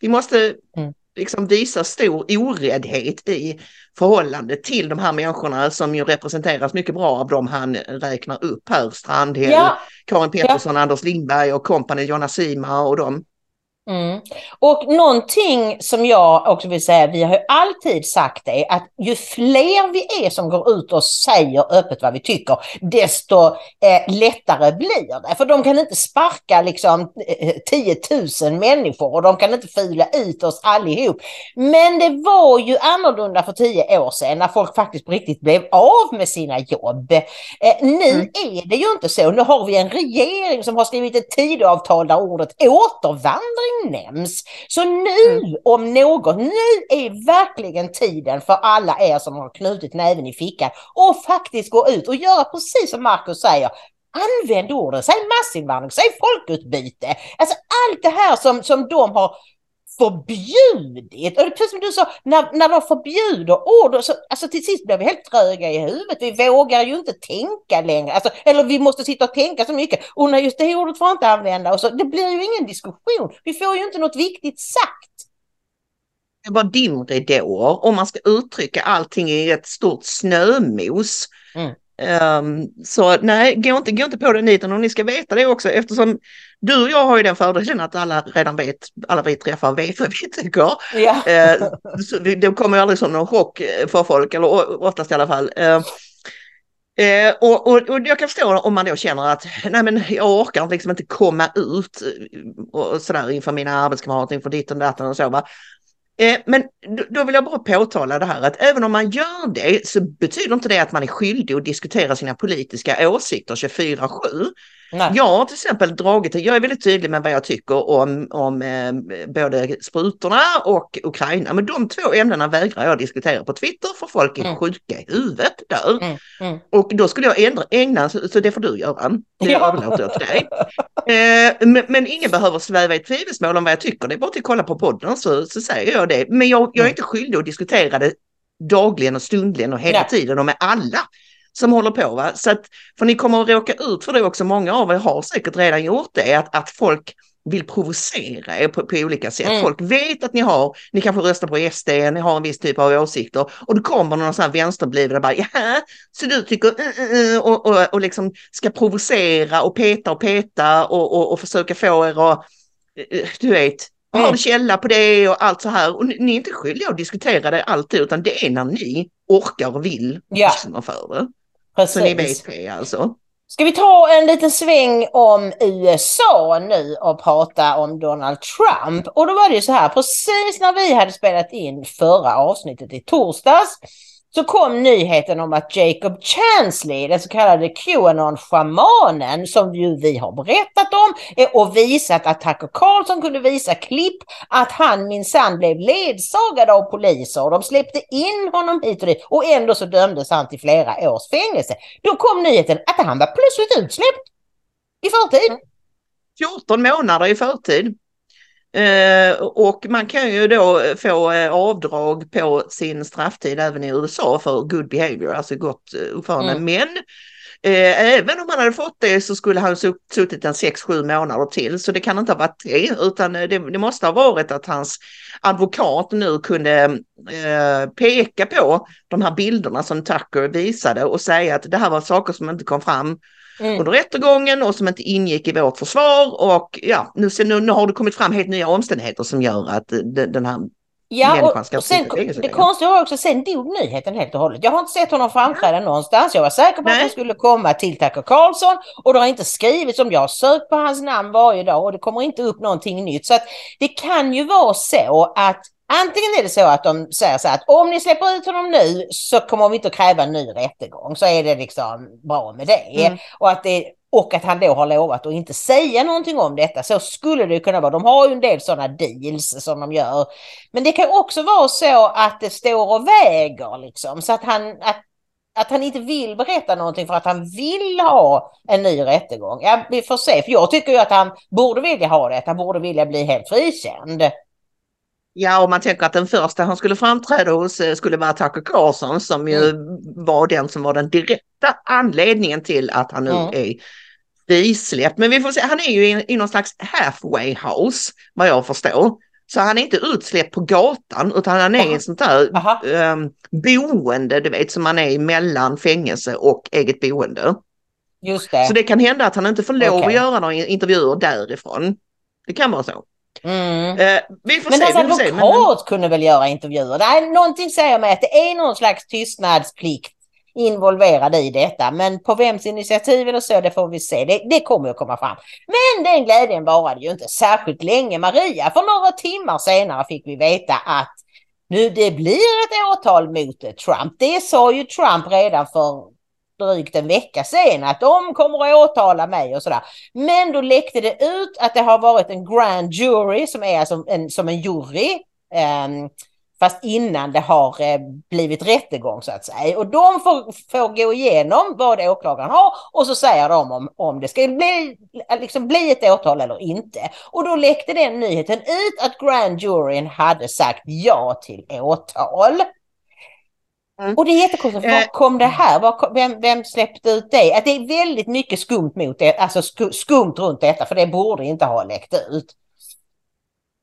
Vi måste Mm. Liksom visa stor oräddhet i förhållande till de här människorna som ju representeras mycket bra av dem han räknar upp här. Strandhäll, Ja, Karin Pettersson, Anders Lindberg och kompani, Jonna Sima och dem. Mm. Och någonting som jag också vill säga, vi har ju alltid sagt det, att ju fler vi är som går ut och säger öppet vad vi tycker, desto eh, lättare blir det. För de kan inte sparka liksom eh, 10 000 människor och de kan inte fila ut oss allihop. Men det var ju annorlunda för tio år sedan när folk faktiskt på riktigt blev av med sina jobb. Eh, nu Mm. är det ju inte så. Nu har vi en regering som har skrivit ett tidavtal där ordet återvandring nämns. Så nu Mm. om något, nu är verkligen tiden för alla er som har knutit näven i fickan och faktiskt gå ut och göra precis som Marcus säger. Använd orden, säg massinvandring, säg folkutbyte. Alltså allt det här som, som de har förbjudit. Och det är precis som du sa, när, när de förbjuder ord, så, alltså till sist blir vi helt tröga i huvudet. Vi vågar ju inte tänka längre. Alltså, eller vi måste sitta och tänka så mycket. Och nej, just det ordet får inte använda. Och så, det blir ju ingen diskussion. Vi får ju inte något viktigt sagt. Det var dimridåer om man ska uttrycka allting i ett stort snömos. Mm. Ehm, så nej, gå inte, gå inte på den niten och ni ska veta det också eftersom du och jag har ju den fördelen att alla redan vet, alla vi träffar vet vad vi tycker. Ja. Eh, så det kommer ju aldrig som någon chock eh, för folk, eller oftast i alla fall. Eh, Eh, och, och, och jag kan förstå om man då känner att nej men jag orkar liksom inte komma ut eh, och, och sådär inför mina arbetskamrater, inför ditt och datten och så. Va? Eh, men då, då vill jag bara påtala det här att även om man gör det så betyder inte det att man är skyldig att diskutera sina politiska åsikter 24-7. Nej. Jag har till exempel dragit, jag är väldigt tydlig med vad jag tycker om, om eh, både sprutorna och Ukraina. Men de två ämnena vägrar jag diskutera på Twitter för folk är Mm. sjuka i huvudet där. Mm, mm. Och då skulle jag ändra, ägna, så så det får du göra. Det Ja. överlåter jag till dig. Eh, men, men ingen behöver sväva i tvivelsmål om vad jag tycker. Det är bara att kolla på podden så, så säger jag det. Men jag, jag är Mm. inte skyldig att diskutera det dagligen och stundligen och hela Nej. tiden och med alla som håller på. Va? Så att, för ni kommer att råka ut för det också, många av er har säkert redan gjort det, att, att folk vill provocera er på, på olika sätt. Mm. Folk vet att ni har, ni kanske röstar på SD, ni har en viss typ av åsikter och då kommer någon sån här vänsterbliven och bara ja, så du tycker uh, uh, och, och, och liksom ska provocera och peta och peta och, och, och försöka få er att, uh, du vet, Mm. en källa på det och allt så här. Och ni, ni är inte skyldiga att diskutera det alltid utan det är när ni orkar och vill Ja. lyssna för det. Så ni Precis. vet det alltså. Ska vi ta en liten sväng om USA nu och prata om Donald Trump? Och då var det ju så här, precis när vi hade spelat in förra avsnittet i torsdags så kom nyheten om att Jacob Chansley, den så kallade Qanon-schamanen, som ju vi har berättat om eh, och visat att Tucker Carlson kunde visa klipp att han minsann blev ledsagad av poliser och de släppte in honom hit och dit och ändå så dömdes han till flera års fängelse. Då kom nyheten att han var plötsligt utsläppt i förtid. Mm. 14 månader i förtid. Eh, och man kan ju då få eh, avdrag på sin strafftid även i USA för good behavior, alltså gott eh, uppförande. Mm. Men även om han hade fått det så skulle han sutt- suttit en 6-7 månader till. Så det kan inte ha varit det, utan det, det måste ha varit att hans advokat nu kunde eh, peka på de här bilderna som Tucker visade och säga att det här var saker som inte kom fram Mm. under rättegången och som inte ingick i vårt försvar och ja, nu, nu, nu har det kommit fram helt nya omständigheter som gör att eh, den, den här Ja, och, ska och sen, det konstiga var också, sen dog nyheten helt och hållet. Jag har inte sett honom framträda någonstans. Jag var säker på att Nej. han skulle komma till Tucker Carlson och det har inte skrivits om. Jag har sökt på hans namn varje dag och det kommer inte upp någonting nytt. Så att det kan ju vara så att antingen är det så att de säger så här att om ni släpper ut honom nu så kommer vi inte att kräva en ny rättegång. Så är det liksom bra med det. Mm. Och att det och att han då har lovat att inte säga någonting om detta. Så skulle det kunna vara. De har ju en del sådana deals som de gör. Men det kan också vara så att det står och väger liksom. Så att han, att, att han inte vill berätta någonting för att han vill ha en ny rättegång. Ja, vi får se. För jag tycker ju att han borde vilja ha det. Att han borde vilja bli helt frikänd. Ja, om man tänker att den första han skulle framträda hos eh, skulle vara Tucker Carlson som ju var den som var den direkta anledningen till att han nu Mm. är frisläppt. Men vi får se, han är ju i, i någon slags halfway house vad jag förstår. Så han är inte utsläppt på gatan utan han är i ett sånt där um, boende, du vet, som man är mellan fängelse och eget boende. Just det. Så det kan hända att han inte får lov att Okej. göra några intervjuer därifrån. Det kan vara så. Mm. Eh, vi får Men se. Vi får se. Men, advokat kunde väl göra intervjuer. Nej, någonting säger mig att det är någon slags tystnadsplikt involverad i detta. Men på vems initiativ eller så, det får vi se. Det, det kommer att komma fram. Men den glädjen varade ju inte särskilt länge, Maria. För några timmar senare fick vi veta att nu det blir ett åtal mot Trump. Det sa ju Trump redan för drygt en vecka sedan att de kommer att åtala mig och sådär. Men då läckte det ut att det har varit en grand jury som är som en, som en jury. Um, fast innan det har eh, blivit rättegång så att säga. Och de får, får gå igenom vad åklagaren har och så säger de om, om det ska bli, liksom bli ett åtal eller inte. Och då läckte den nyheten ut att grand juryn hade sagt ja till åtal. Mm. Och det är jättekonstigt, var Eh. kom det här? Var, vem, vem släppte ut det? Att det är väldigt mycket skumt mot det, alltså sku, skumt runt detta, för det borde inte ha läckt ut.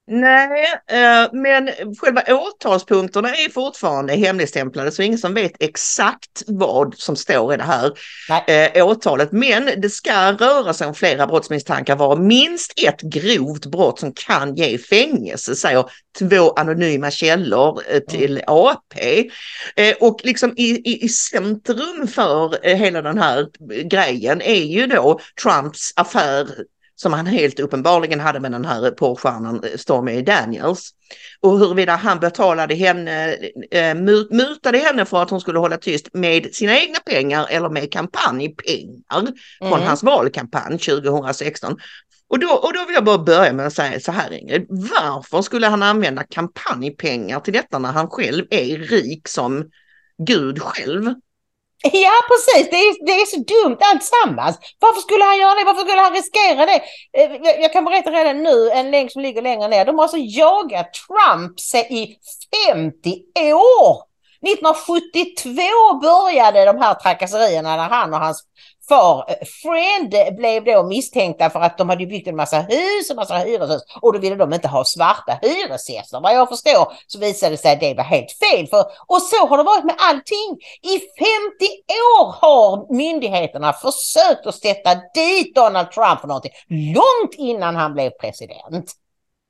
Nej, eh, men själva åtalspunkterna är fortfarande hemligstämplade så ingen som vet exakt vad som står i det här Nej. eh, åtalet. Men det ska röra sig om flera brottsmisstankar vara minst ett grovt brott som kan ge fängelse, säger två anonyma källor eh, till AP. Eh, och liksom i, i, i centrum för hela den här grejen är ju då Trumps affär som han helt uppenbarligen hade med den här porrstjärnan Stormy Daniels. Och huruvida han betalade henne, äh, mutade henne för att hon skulle hålla tyst med sina egna pengar eller med kampanjpengar mm. från hans valkampanj 2016. Och då, och då vill jag bara börja med att säga så här Ingrid, varför skulle han använda kampanjpengar till detta när han själv är rik som Gud själv? Ja precis, det är, det är så dumt alltsammans. Varför skulle han göra det? Varför skulle han riskera det? Eh, jag, jag kan berätta redan nu, en länk som ligger längre ner. De har alltså jagat Trump i 50 år. 1972 började de här trakasserierna när han och hans far eh, Friend blev då misstänkta för att de hade byggt en massa hus och massa hyreshus och då ville de inte ha svarta hyresgäster. Vad jag förstår så visade det sig att det var helt fel. För, och så har det varit med allting. I 50 år har myndigheterna försökt att sätta dit Donald Trump för någonting långt innan han blev president.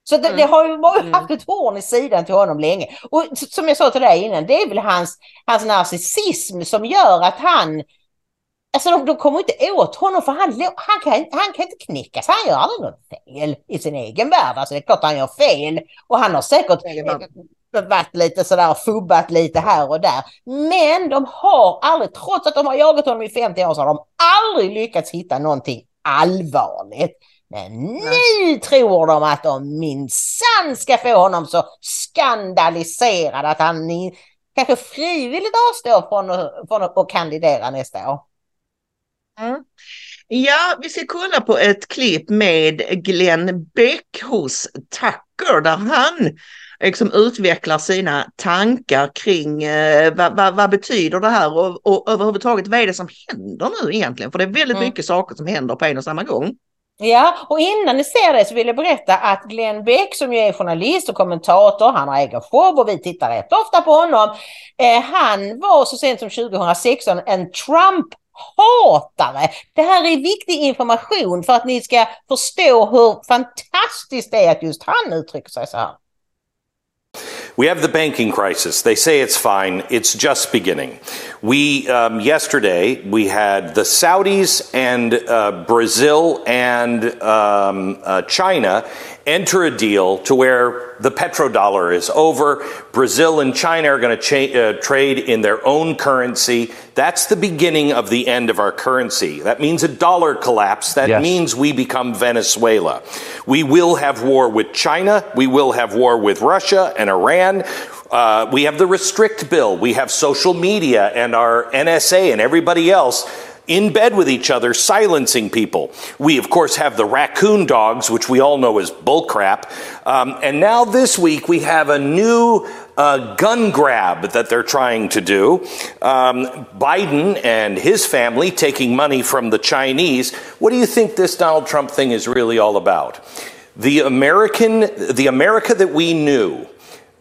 Så det, mm. det har ju mm. haft ett horn i sidan till honom länge. Och som jag sa till dig innan, det är väl hans, hans narcissism som gör att han Alltså de, de kommer inte åt honom för han, han, kan, han kan inte knäckas. Han gör aldrig något fel i sin egen värld. Alltså det är klart han gör fel. Och han har säkert varit lite sådär fubbat lite här och där. Men de har aldrig, trots att de har jagat honom i 50 år, så har de aldrig lyckats hitta någonting allvarligt. Men nu tror de att de minsann ska få honom så skandaliserad att han kanske frivilligt avstår från, från att kandidera nästa år. Mm. Ja, vi ska kolla på ett klipp med Glenn Beck hos Tucker där han liksom utvecklar sina tankar kring eh, vad, vad, vad, betyder det här och, och överhuvudtaget vad är det som händer nu egentligen? För det är väldigt mm. mycket saker som händer på en och samma gång. Ja, och innan ni ser det så vill jag berätta att Glenn Beck som ju är journalist och kommentator, han har egen show och vi tittar rätt ofta på honom. Eh, han var så sent som 2016 en Trump hatare. Det här är viktig information för att ni ska förstå hur fantastiskt det är att just han uttrycker sig så här. We have the banking crisis. They say it's fine. It's just beginning. We um, yesterday we had the Saudis and uh, Brazil and um, uh, China enter a deal to where the petrodollar is over. Brazil and China are going to cha- uh, trade in their own currency. That's the beginning of the end of our currency. That means a dollar collapse. That yes. means we become Venezuela. We will have war with China. We will have war with Russia and Iran. Uh, we have the restrict bill. We have social media and our NSA and everybody else in bed with each other, silencing people. We, of course, have the raccoon dogs, which we all know is bullcrap. Um, and now this week we have a new uh, gun grab that they're trying to do. Um, Biden and his family taking money from the Chinese. What do you think this Donald Trump thing is really all about? The American, the America that we knew,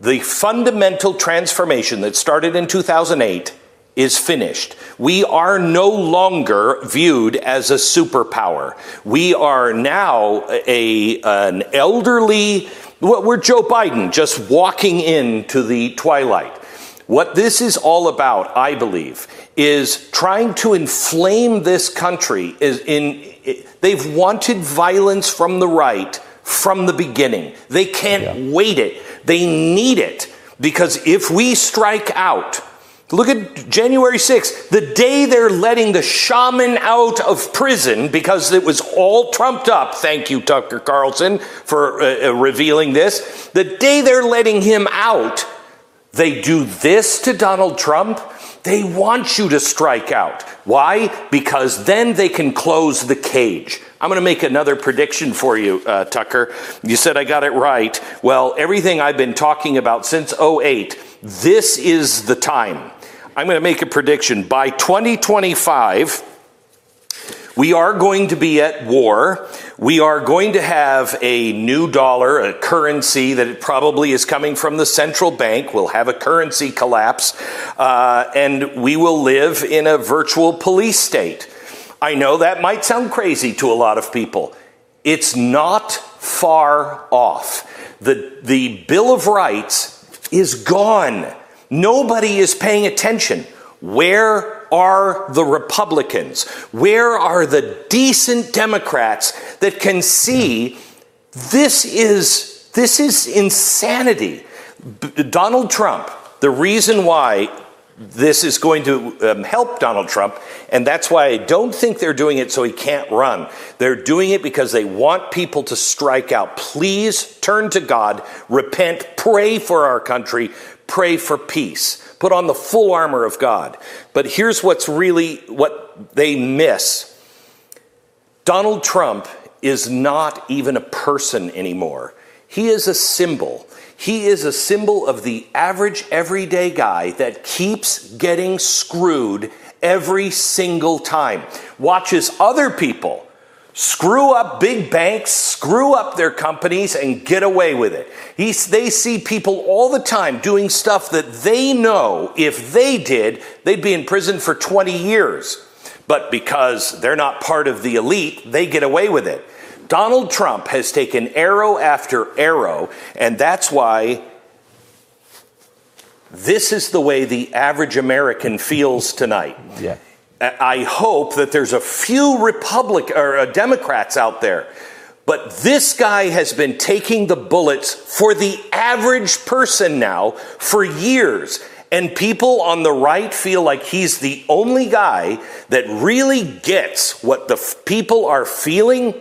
the fundamental transformation that started in 2008 is finished. We are no longer viewed as a superpower. We are now a, an elderly, what we're Joe Biden just walking into the twilight. What this is all about, I believe, is trying to inflame this country is in they've wanted violence from the right from the beginning. They can't yeah. wait it. They need it because if we strike out, Look at January 6th, the day they're letting the shaman out of prison because it was all trumped up. Thank you, Tucker Carlson, for uh, uh, revealing this. The day they're letting him out, they do this to Donald Trump. They want you to strike out. Why? Because then they can close the cage. I'm going to make another prediction for you, uh, Tucker. You said I got it right. Well, everything I've been talking about since 08, this is the time. I'm going to make a prediction. By 2025, we are going to be at war. We are going to have a new dollar, a currency that probably is coming from the central bank. We'll have a currency collapse, uh, and we will live in a virtual police state. I know that might sound crazy to a lot of people. It's not far off. The, the Bill of Rights is gone. Nobody is paying attention. Where are the Republicans? Where are the decent Democrats that can see this is this is insanity. B- Donald Trump, the reason why this is going to um, help Donald Trump, and that's why I don't think they're doing it so he can't run. They're doing it because they want people to strike out. Please turn to God, repent, pray for our country, pray for peace. Put on the full armor of God. But here's what's really what they miss. Donald Trump is not even a person anymore. He is a symbol. He is a symbol of the average everyday guy that keeps getting screwed every single time. Watches other people screw up big banks, screw up their companies, and get away with it. They see people all the time doing stuff that they know if they did, they'd be in prison for 20 years. But because they're not part of the elite, they get away with it. Donald Trump has taken arrow after arrow, and that's why this is the way the average American feels tonight. Yeah. I hope that there's a few Republic or uh, Democrats out there, but this guy has been taking the bullets for the average person now for years. And people on the right feel like he's the only guy that really gets what the f- people are feeling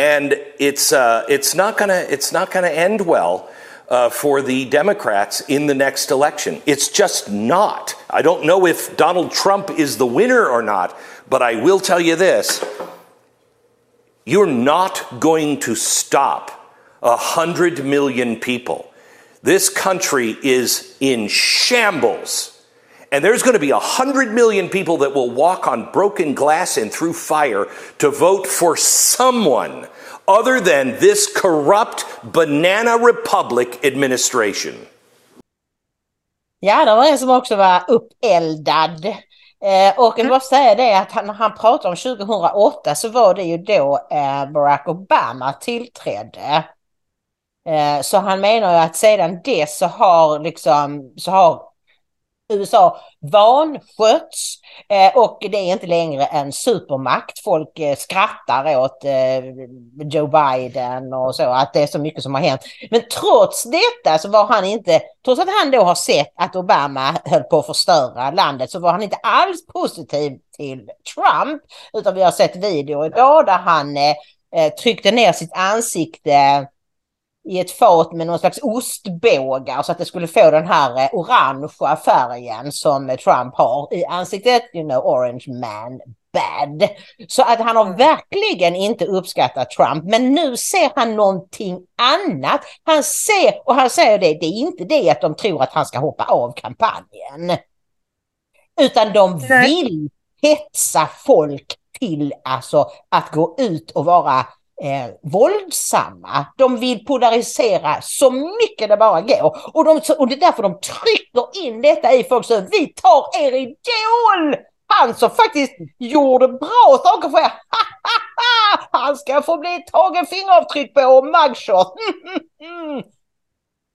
and it's uh, it's not gonna it's not gonna end well uh, for the Democrats in the next election. It's just not. I don't know if Donald Trump is the winner or not, but I will tell you this: you're not going to stop a hundred million people. This country is in shambles. And there's going to be a hundred million people that will walk on broken glass and through fire to vote for someone other than this corrupt banana republic administration. Ja, det var en som också var uppeldad. Eh, och jag vill bara säga det att han, när han pratar om 2008 så var det ju då eh, Barack Obama tillträdde. Eh, så han menar ju att sedan dess så har liksom så har USA vanskötts eh, och det är inte längre en supermakt. Folk eh, skrattar åt eh, Joe Biden och så, att det är så mycket som har hänt. Men trots detta så var han inte, trots att han då har sett att Obama höll på att förstöra landet, så var han inte alls positiv till Trump. Utan vi har sett videor idag där han tryckte ner sitt ansikte i ett fat med någon slags ostbågar så att det skulle få den här eh, orangea färgen som Trump har i ansiktet. You know, orange man bad. Så att han har verkligen inte uppskattat Trump. Men nu ser han någonting annat. Han ser, och han säger det, det är inte det att de tror att han ska hoppa av kampanjen. Utan de vill hetsa folk till alltså att gå ut och vara eh, våldsamma. De vill polarisera så mycket det bara går. Och, de, och det är därför de trycker in detta i folks huvud. Vi tar er idol! Han som faktiskt gjorde bra saker för er. Han ska få bli tagen fingeravtryck på och mugshot. Mm, mm, mm.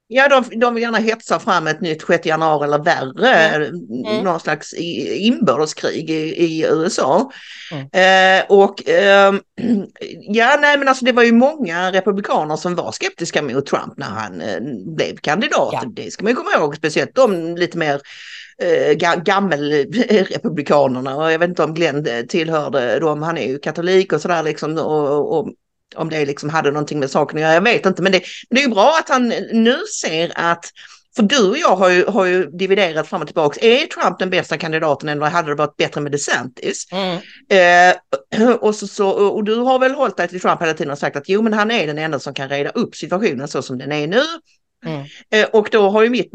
Ja, de, de vill gärna hetsa fram ett nytt 6 januari eller värre, mm. mm. någon slags inbördeskrig i, i USA. Mm. Eh, och eh, ja, nej men alltså det var ju många republikaner som var skeptiska mot Trump när han eh, blev kandidat. Ja. Det ska man ju komma ihåg, speciellt de lite mer eh, gammelrepublikanerna och jag vet inte om Glenn tillhörde dem, han är ju katolik och sådär liksom och, och om det liksom hade någonting med saken att göra, jag vet inte. Men det, det är ju bra att han nu ser att för du och jag har ju, har ju dividerat fram och tillbaka. Är Trump den bästa kandidaten eller hade det varit bättre med DeSantis? Mm. Eh, och, så, så, och du har väl hållit dig till Trump hela tiden och sagt att jo men han är den enda som kan reda upp situationen så som den är nu. Mm. Eh, och då har ju mitt,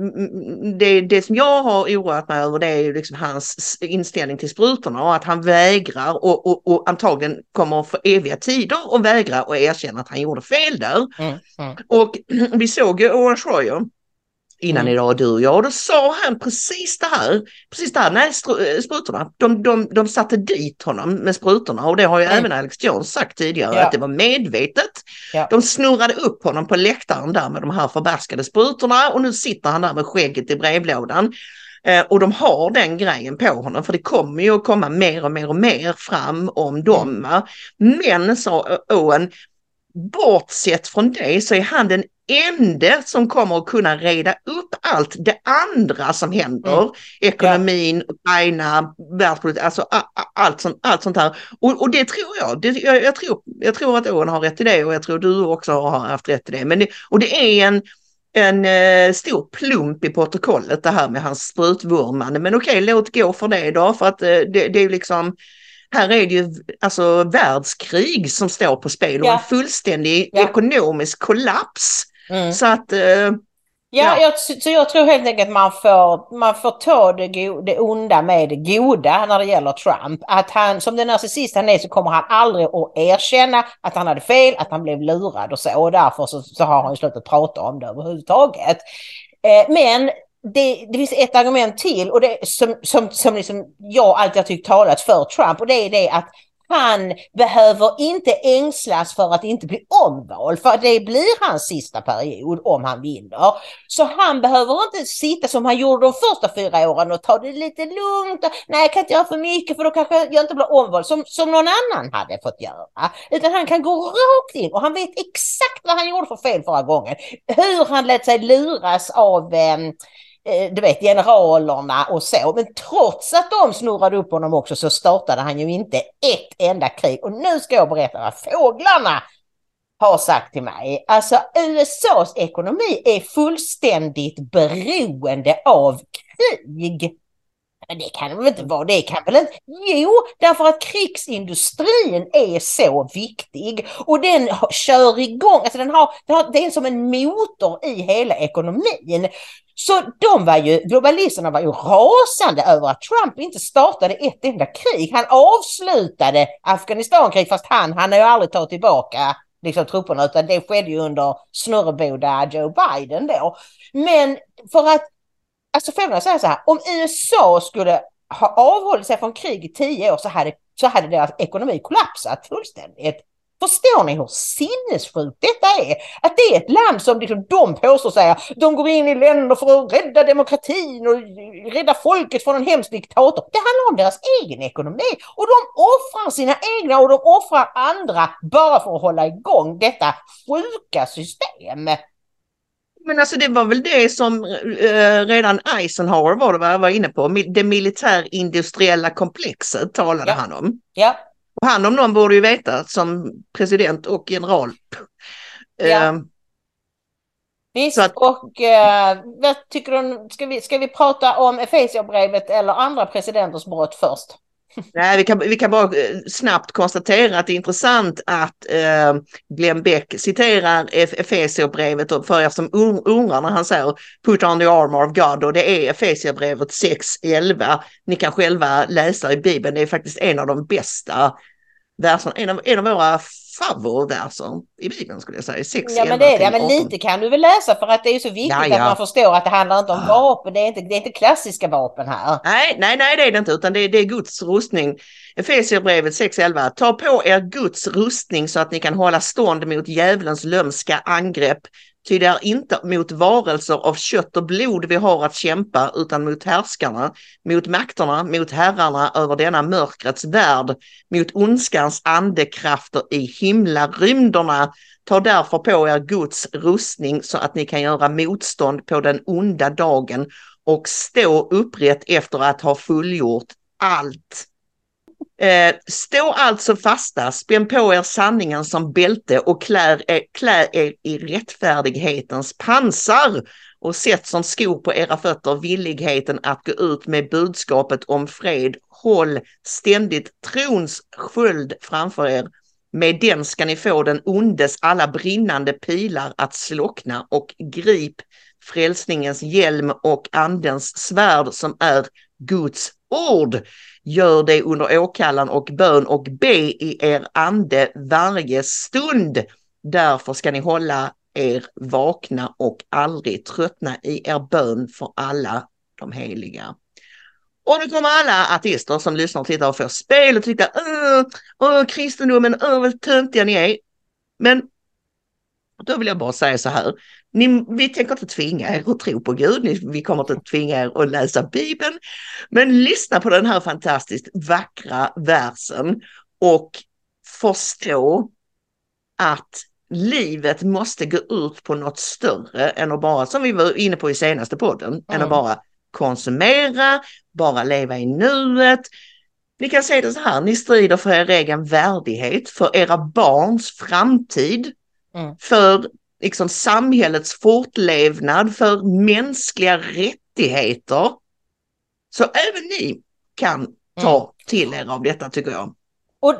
det, det som jag har oroat mig över det är ju liksom hans inställning till sprutorna och att han vägrar och, och, och antagligen kommer för eviga tider och vägra och erkänna att han gjorde fel där. Mm. Mm. Och vi såg ju Orange Royer innan mm. idag, du och jag. Och då sa han precis det här, precis det här, nej eh, sprutorna, de, de, de satte dit honom med sprutorna och det har ju mm. även Alex Jones sagt tidigare ja. att det var medvetet. Ja. De snurrade upp honom på läktaren där med de här förbaskade sprutorna och nu sitter han där med skägget i brevlådan. Eh, och de har den grejen på honom för det kommer ju att komma mer och mer och mer fram om dem. Va? Men sa Owen, bortsett från det så är han den enda som kommer att kunna reda upp allt det andra som händer. Mm. Ekonomin, Ukraina, världspolitik, alltså allt sånt, allt sånt här. Och, och det tror jag. Det, jag, jag, tror, jag tror att Owen har rätt i det och jag tror du också har haft rätt i det. Men det, och det är en, en eh, stor plump i protokollet det här med hans sprutvurmande. Men okej, låt gå för det då för att eh, det, det är liksom här är det ju alltså världskrig som står på spel och Ja. en fullständig Ja. ekonomisk kollaps. Mm. Så att, eh, Ja, Ja. Jag, så jag tror helt enkelt att man får, man får ta det, go, det onda med det goda när det gäller Trump. Att han, som den narcissist han är så kommer han aldrig att erkänna att han hade fel, att han blev lurad och så. Och därför så, så har han slutat prata om det överhuvudtaget. Eh, men det, det finns ett argument till och det som, som, som liksom jag alltid har tyckt talat för Trump och det är det att han behöver inte ängslas för att inte bli omvald, för det blir hans sista period om han vinner. Så han behöver inte sitta som han gjorde de första fyra åren och ta det lite lugnt. Och, Nej, jag kan inte göra för mycket för då kanske jag inte blir omvald som, som någon annan hade fått göra. Utan han kan gå rakt in och han vet exakt vad han gjorde för fel förra gången. Hur han lät sig luras av eh, Eh, du vet generalerna och så. Men trots att de snurrade upp honom också så startade han ju inte ett enda krig. Och nu ska jag berätta vad fåglarna har sagt till mig. Alltså USAs ekonomi är fullständigt beroende av krig. Men det kan det väl inte vara? Det kan väl inte? Jo, därför att krigsindustrin är så viktig och den kör igång, alltså den har, den har, det är som en motor i hela ekonomin. Så de var ju, globalisterna var ju rasande över att Trump inte startade ett enda krig. Han avslutade Afghanistankrig fast han, han har ju aldrig tagit tillbaka liksom, trupperna utan det skedde ju under snurreboda Joe Biden då. Men för att Alltså får jag säga så här, om USA skulle ha avhållit sig från krig i tio år så hade, så hade deras ekonomi kollapsat fullständigt. Förstår ni hur sinnessjukt detta är? Att det är ett land som liksom de påstår sig, de går in i länder för att rädda demokratin och rädda folket från en hemsk diktator. Det handlar om deras egen ekonomi och de offrar sina egna och de offrar andra bara för att hålla igång detta sjuka system. Men alltså det var väl det som eh, redan Eisenhower var, det var, var inne på, det militärindustriella komplexet talade Ja. han om. Ja, han om någon borde ju veta som president och general. Ja. Eh, Visst, Så att- och eh, vad tycker du, ska vi, ska vi prata om Efesierbrevet eller andra presidenters brott först? Nej, vi kan, vi kan bara eh, snabbt konstatera att det är intressant att eh, Glenn Beck citerar Efesierbrevet och för er som undrar när han säger Put on the armor of God och det är Efesierbrevet 6.11. Ni kan själva läsa i Bibeln, det är faktiskt en av de bästa verserna, en av, en av våra favoritverser i Bibeln skulle jag säga. 6, Ja men det är det, Ja, men lite kan du väl läsa för att det är så viktigt Ja, ja. att man förstår att det handlar inte om vapen, det är inte, det är inte klassiska vapen här. Nej, nej, nej, det är det inte, utan det är, det är Guds rustning. Efesierbrevet 6.11. Ta på er Guds rustning så att ni kan hålla stånd mot djävulens lömska angrepp. Ty det är inte mot varelser av kött och blod vi har att kämpa, utan mot härskarna, mot makterna, mot herrarna över denna mörkrets värld, mot ondskans andekrafter i himlarymderna. Ta därför på er Guds rustning så att ni kan göra motstånd på den onda dagen och stå upprätt efter att ha fullgjort allt. Eh, stå alltså fasta, spänn på er sanningen som bälte och klä er, klä er i rättfärdighetens pansar och sätt som skor på era fötter villigheten att gå ut med budskapet om fred. Håll ständigt trons sköld framför er. Med den ska ni få den ondes alla brinnande pilar att slockna och grip frälsningens hjälm och andens svärd som är Guds ord. Gör det under åkallan och bön och be i er ande varje stund. Därför ska ni hålla er vakna och aldrig tröttna i er bön för alla de heliga. Och nu kommer alla ateister som lyssnar och tittar och får spel och tycker åh, åh kristendomen, åh vad töntiga ni är. Men då vill jag bara säga så här. Ni, vi tänker inte tvinga er att tro på Gud. Ni, vi kommer inte tvinga er att läsa Bibeln. Men lyssna på den här fantastiskt vackra versen och förstå att livet måste gå ut på något större än att bara, som vi var inne på i senaste podden, mm. än att bara konsumera, bara leva i nuet. Ni kan säga det så här, ni strider för er egen värdighet, för era barns framtid, mm. för liksom samhällets fortlevnad, för mänskliga rättigheter. Så även ni kan ta mm. till er av detta tycker jag. Och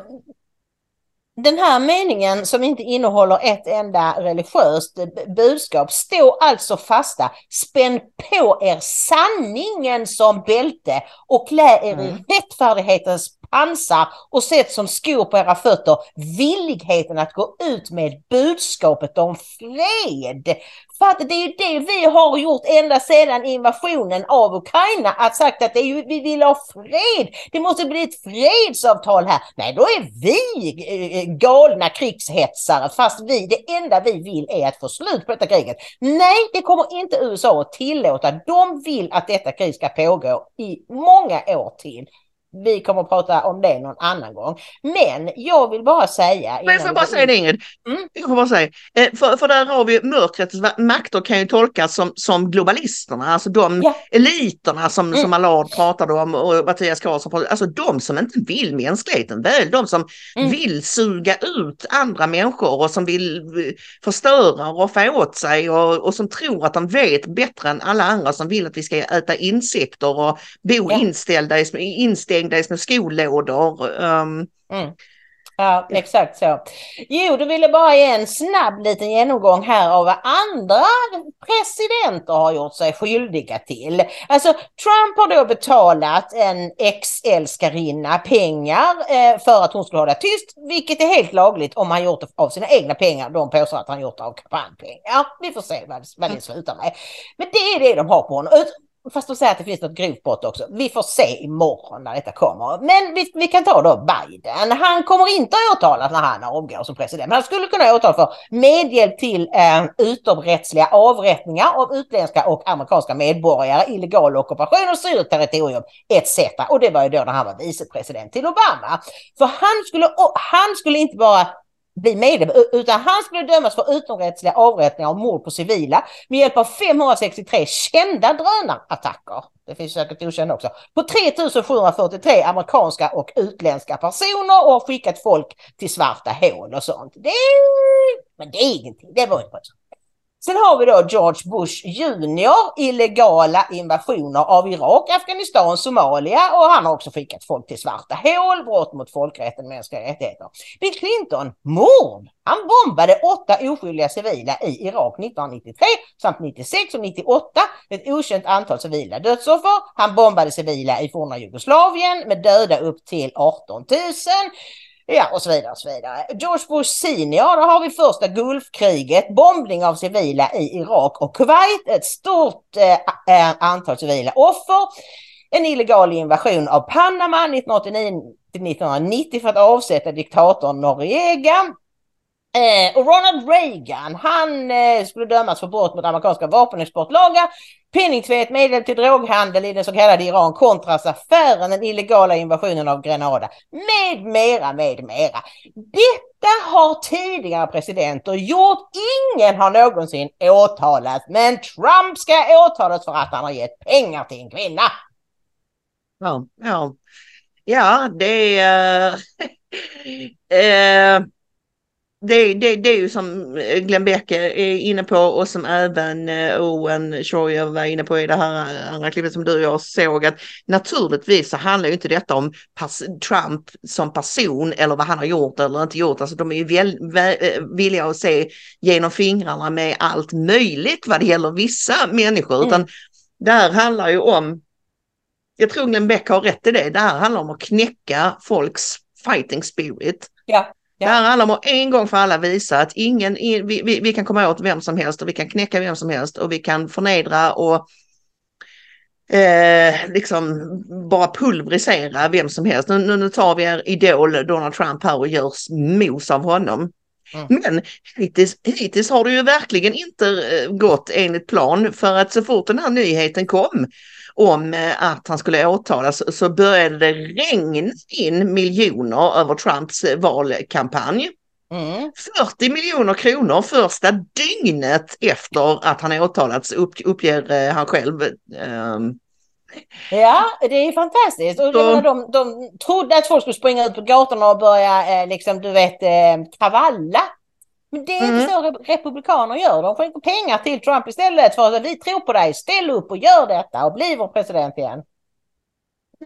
den här meningen som inte innehåller ett enda religiöst budskap står alltså fasta. Spänn på er sanningen som bälte och klä er mm. i rättfärdighetens pansar och sätts som skor på era fötter villigheten att gå ut med budskapet om fred. För att det är ju det vi har gjort ända sedan invasionen av Ukraina, att sagt att det är ju, vi vill ha fred. Det måste bli ett fredsavtal här. Nej, då är vi eh, galna krigshetsare, fast vi, det enda vi vill är att få slut på detta kriget. Nej, det kommer inte USA att tillåta. De vill att detta krig ska pågå i många år till vi kommer att prata om det någon annan gång. Men jag vill bara säga... Men får jag bara säga det Ingrid? Mm? Jag får bara säga, eh, för, för där har vi mörkrets makter kan ju tolkas som, som globalisterna, alltså de ja. eliterna som, mm. som Allard pratade om och Mattias Karlsson pratade alltså de som inte vill mänskligheten väl, de som mm. vill suga ut andra människor och som vill eh, förstöra och roffa åt sig och, och som tror att de vet bättre än alla andra som vill att vi ska äta insekter och bo ja. inställda i, inställda i små skolådor. Um, mm. Ja, exakt så. Jo, då vill jag bara ge en snabb liten genomgång här av vad andra presidenter har gjort sig skyldiga till. Alltså, Trump har då betalat en ex-älskarinna pengar eh, för att hon skulle hålla tyst, vilket är helt lagligt om han gjort det av sina egna pengar. De påstår att han gjort det av kampanjpengar. Vi får se vad, vad det slutar med. Men det är det de har på honom. Fast de säger att det finns något grovt brott också. Vi får se imorgon när detta kommer. Men vi, vi kan ta då Biden. Han kommer inte att åtalas när han avgår som president. Men han skulle kunna åtalas för medhjälp till eh, utomrättsliga avrättningar av utländska och amerikanska medborgare, illegal ockupation av syriskt territorium etc. Och det var ju då när han var vicepresident till Obama. För han skulle, han skulle inte bara bli medlem, utan han skulle dömas för utomrättsliga avrättningar och mord på civila med hjälp av 563 kända drönarattacker. Det finns säkert okända också. På 3743 amerikanska och utländska personer och har skickat folk till svarta hål och sånt. Det men det är ingenting, det var inte så. Sen har vi då George Bush junior, illegala invasioner av Irak, Afghanistan, Somalia och han har också skickat folk till svarta hål, brott mot folkrätten, och mänskliga rättigheter. Bill Clinton, mord! Han bombade åtta oskyldiga civila i Irak 1993 samt 96 och 98, ett okänt antal civila dödsoffer. Han bombade civila i forna Jugoslavien med döda upp till 18 000. Ja, och så vidare och så vidare. George Bush senior, då har vi första Gulfkriget, bombning av civila i Irak och Kuwait, ett stort eh, eh antal civila offer, en illegal invasion av Panama 1989-1990 för att avsätta diktatorn Noriega, Eh, och Ronald Reagan, han eh, skulle dömas för brott mot amerikanska vapenexportlagar, penningtvätt, medel till droghandel i den så kallade Iran-Contras-affären, den illegala invasionen av Grenada, med mera, med mera. Detta har tidigare presidenter gjort. Ingen har någonsin åtalat, men Trump ska åtalas för att han har gett pengar till en kvinna. Ja, ja, ja det är... äh, det, det, det är ju som Glenn Beck är inne på och som även eh, Owen Schroyer var inne på i det här andra klippet som du och jag såg att naturligtvis så handlar ju inte detta om Trump som person eller vad han har gjort eller inte gjort. Alltså de är ju väl, väl, eh, villiga att se genom fingrarna med allt möjligt vad det gäller vissa människor. Mm. Utan det här handlar ju om, jag tror Glenn Beck har rätt i det, det här handlar om att knäcka folks fighting spirit. Ja. Ja. Det här handlar om att en gång för alla visa att ingen, vi, vi, vi, kan komma åt vem som helst och vi kan knäcka vem som helst och vi kan förnedra och eh, liksom bara pulverisera vem som helst. Nu, nu tar vi er idol Donald Trump här och gör mos av honom. Mm. Men hittills, hittills har det ju verkligen inte eh, gått enligt plan för att så fort den här nyheten kom om eh, att han skulle åtalas så började det regna in miljoner över Trumps eh, valkampanj. Mm. 40 miljoner kronor första dygnet efter att han åtalats upp, uppger han själv. Um, Ja, det är fantastiskt. Och så... de, de trodde att folk skulle springa ut på gatorna och börja, eh, liksom, du vet, eh, kravalla. Men det är mm. inte så republikaner gör. De skänker pengar till Trump istället för att vi tror på dig, ställ upp och gör detta och bli vår president igen.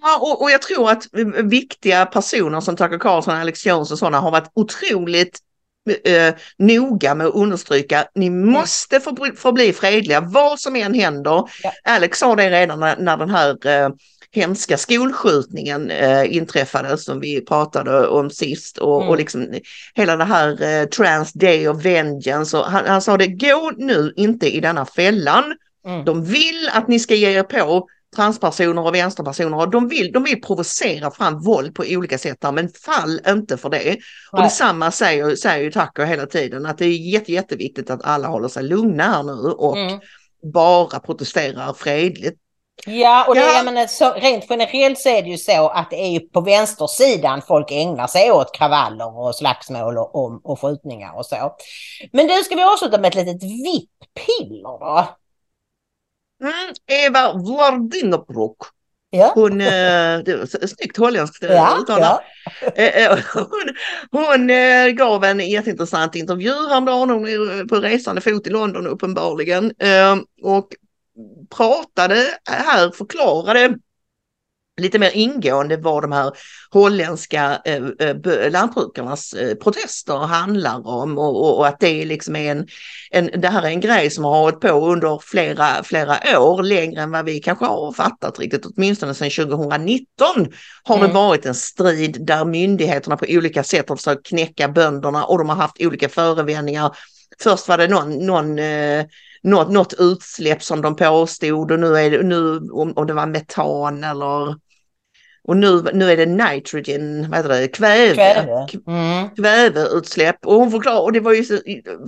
Ja, och, och jag tror att viktiga personer som Tucker Carlson, Alex Jones och sådana har varit otroligt eh, noga med att understryka, ni måste förbli fredliga vad som än händer. Ja. Alex sa det redan när, när den här eh, hemska skolskjutningen eh, inträffade som vi pratade om sist och, mm. och liksom hela det här eh, Trans Day of Vengeance. Och han, han sa det, gå nu inte i denna fällan. Mm. De vill att ni ska ge er på transpersoner och vänsterpersoner och de vill, de vill provocera fram våld på olika sätt där, men fall inte för det. Nej. Och detsamma säger, säger ju Tucker hela tiden att det är jätte, jätteviktigt att alla håller sig lugna här nu och mm. bara protesterar fredligt. Ja, och det, ja. menar, så, rent generellt så är det ju så att det är på vänstersidan folk ägnar sig åt kravaller och slagsmål och, och, och skjutningar och så. Men du, ska vi avsluta med ett litet vipp-piller då? Mm, Eva Vladimirbruk. Ja. Hon, eh, snyggt holländskt eh, ja, uttal. Ja. Eh, hon, hon gav en jätteintressant intervju häromdagen. Hon är på resande fot i London uppenbarligen. Och pratade här, förklarade lite mer ingående vad de här holländska eh, eh lantbrukarnas eh, protester handlar om och, och, och, att det liksom är en, en, det här är en grej som har hållit på under flera, flera år, längre än vad vi kanske har fattat riktigt, åtminstone sedan 2019 har mm. det varit en strid där myndigheterna på olika sätt har försökt knäcka bönderna och de har haft olika förevändningar. Först var det någon, någon eh, något, något utsläpp som de påstod och nu är det, nu om, om det var metan eller och nu, nu är det nitrogen, vad heter det, kväve, kväve. Mm. kväveutsläpp. Och hon förklarar, och det var ju så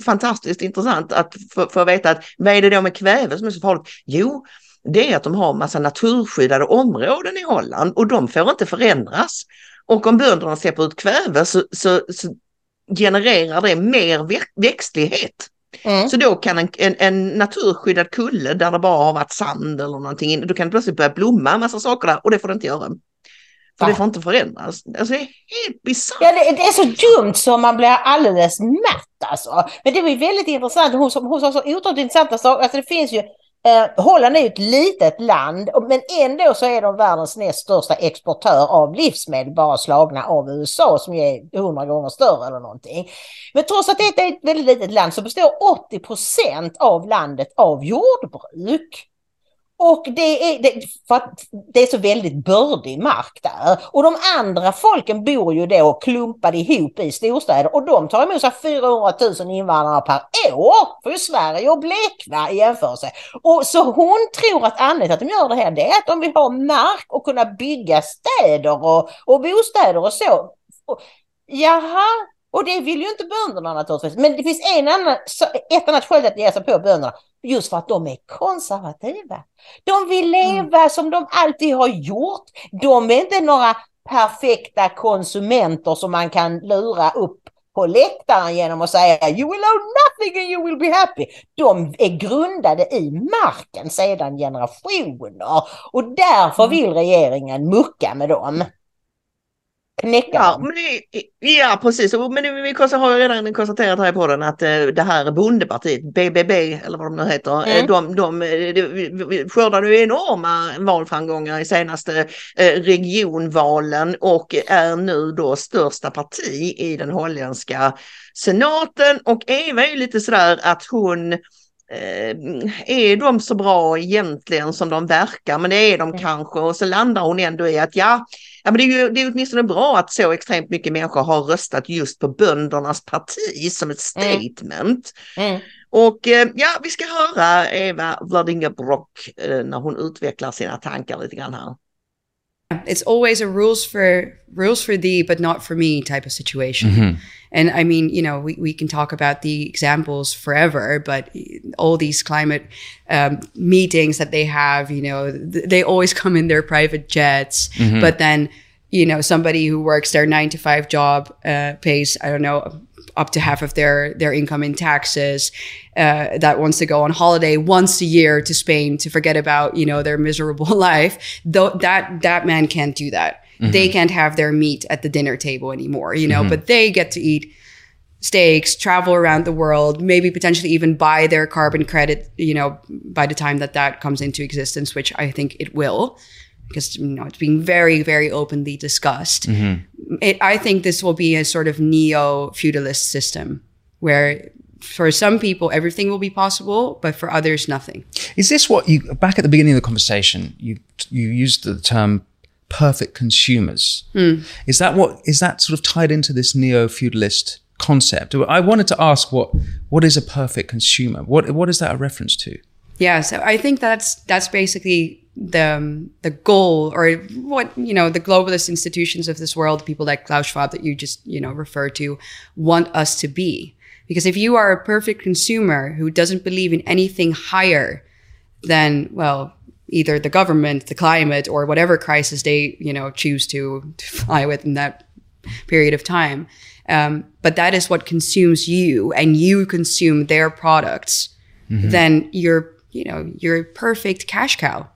fantastiskt intressant att få, få veta att vad är det då med kväve som är så farligt? Jo, det är att de har massa naturskyddade områden i Holland och de får inte förändras. Och om bönderna släpper ut kväve så, så, så genererar det mer växtlighet. Mm. Så då kan en, en, en, naturskyddad kulle där det bara har varit sand eller någonting, då kan det plötsligt börja blomma en massa saker där och det får det inte göra. För Va? det får inte förändras. Alltså det är helt bisarrt. Ja, det, det, är så dumt så man blir alldeles matt alltså. Men det var väldigt intressant. Hon, hon sa så otroligt intressanta saker. Alltså det finns ju Eh, Holland är ju ett litet land, men ändå så är de världens näst största exportör av livsmedel, bara slagna av USA som är hundra gånger större eller någonting. Men trots att det är ett väldigt litet land så består 80 procent av landet av jordbruk. Och det är, det, för att det är så väldigt bördig mark där. Och de andra folken bor ju då klumpade ihop i storstäder och de tar emot sig 400 000 invandrare per år för ju Sverige och Blekna i jämförelse. Och så hon tror att anledningen till att de gör det här det är att de vill ha mark och kunna bygga städer och, och bostäder och så. Och, jaha, och det vill ju inte bönderna naturligtvis. Men det finns en annan, ett annat skäl att ge sig på bönderna. Just för att de är konservativa. De vill mm. leva mm. som de alltid har gjort. De är inte några perfekta konsumenter som man kan lura upp på läktaren genom att säga you will own nothing and you will be happy. De är grundade i marken sedan generationer och därför mm. vill regeringen mucka med dem knäcka ja, men ja, precis. Men vi har ju redan konstaterat här på den att eh, det här bondepartiet, BBB eller vad de nu heter, eh, mm. de, de, de skördade ju enorma valframgångar i senaste eh, regionvalen och är nu då största parti i den holländska senaten. Och Eva är ju lite sådär att hon är de så bra egentligen som de verkar? Men det är de mm. kanske och så landar hon ändå i att ja, ja men det är ju det är åtminstone bra att så extremt mycket människor har röstat just på böndernas parti som ett mm. statement. Mm. Mm. Och eh, ja, vi ska höra Eva Vladimir Brock eh, när hon utvecklar sina tankar lite grann här. It's always a rules for rules for thee, but not for me type of situation. And I mean, you know, we, we can talk about the examples forever, but all these climate um, meetings that they have, you know, th- they always come in their private jets. But then, you know, somebody who works their nine to five job uh, pays, I don't know, up to half of their their income in taxes uh, that wants to go on holiday once a year to Spain to forget about you know their miserable life. Though that that man can't do that. They can't have their meat at the dinner table anymore you know but they get to eat steaks travel around the world maybe potentially even buy their carbon credit you know by the time that that comes into existence which i think it will because you know it's being very very openly discussed mm-hmm. it, I think this will be a sort of neo feudalist system where for some people everything will be possible, but for others nothing. Is this what you back at the beginning of the conversation? You you used the term perfect consumers. Hmm. Is that what is that sort of tied into this neo feudalist concept? I wanted to ask what what is a perfect consumer? What what is that a reference to? Yeah, so I think that's that's basically the um, the goal, or what you know, the globalist institutions of this world, people like Klaus Schwab that you just you know refer to, want us to be. Because if you are a perfect consumer who doesn't believe in anything higher than well, either the government, the climate, or whatever crisis they you know choose to, to fly with in that period of time, um, but that is what consumes you, and you consume their products, then you're you know you're a perfect cash cow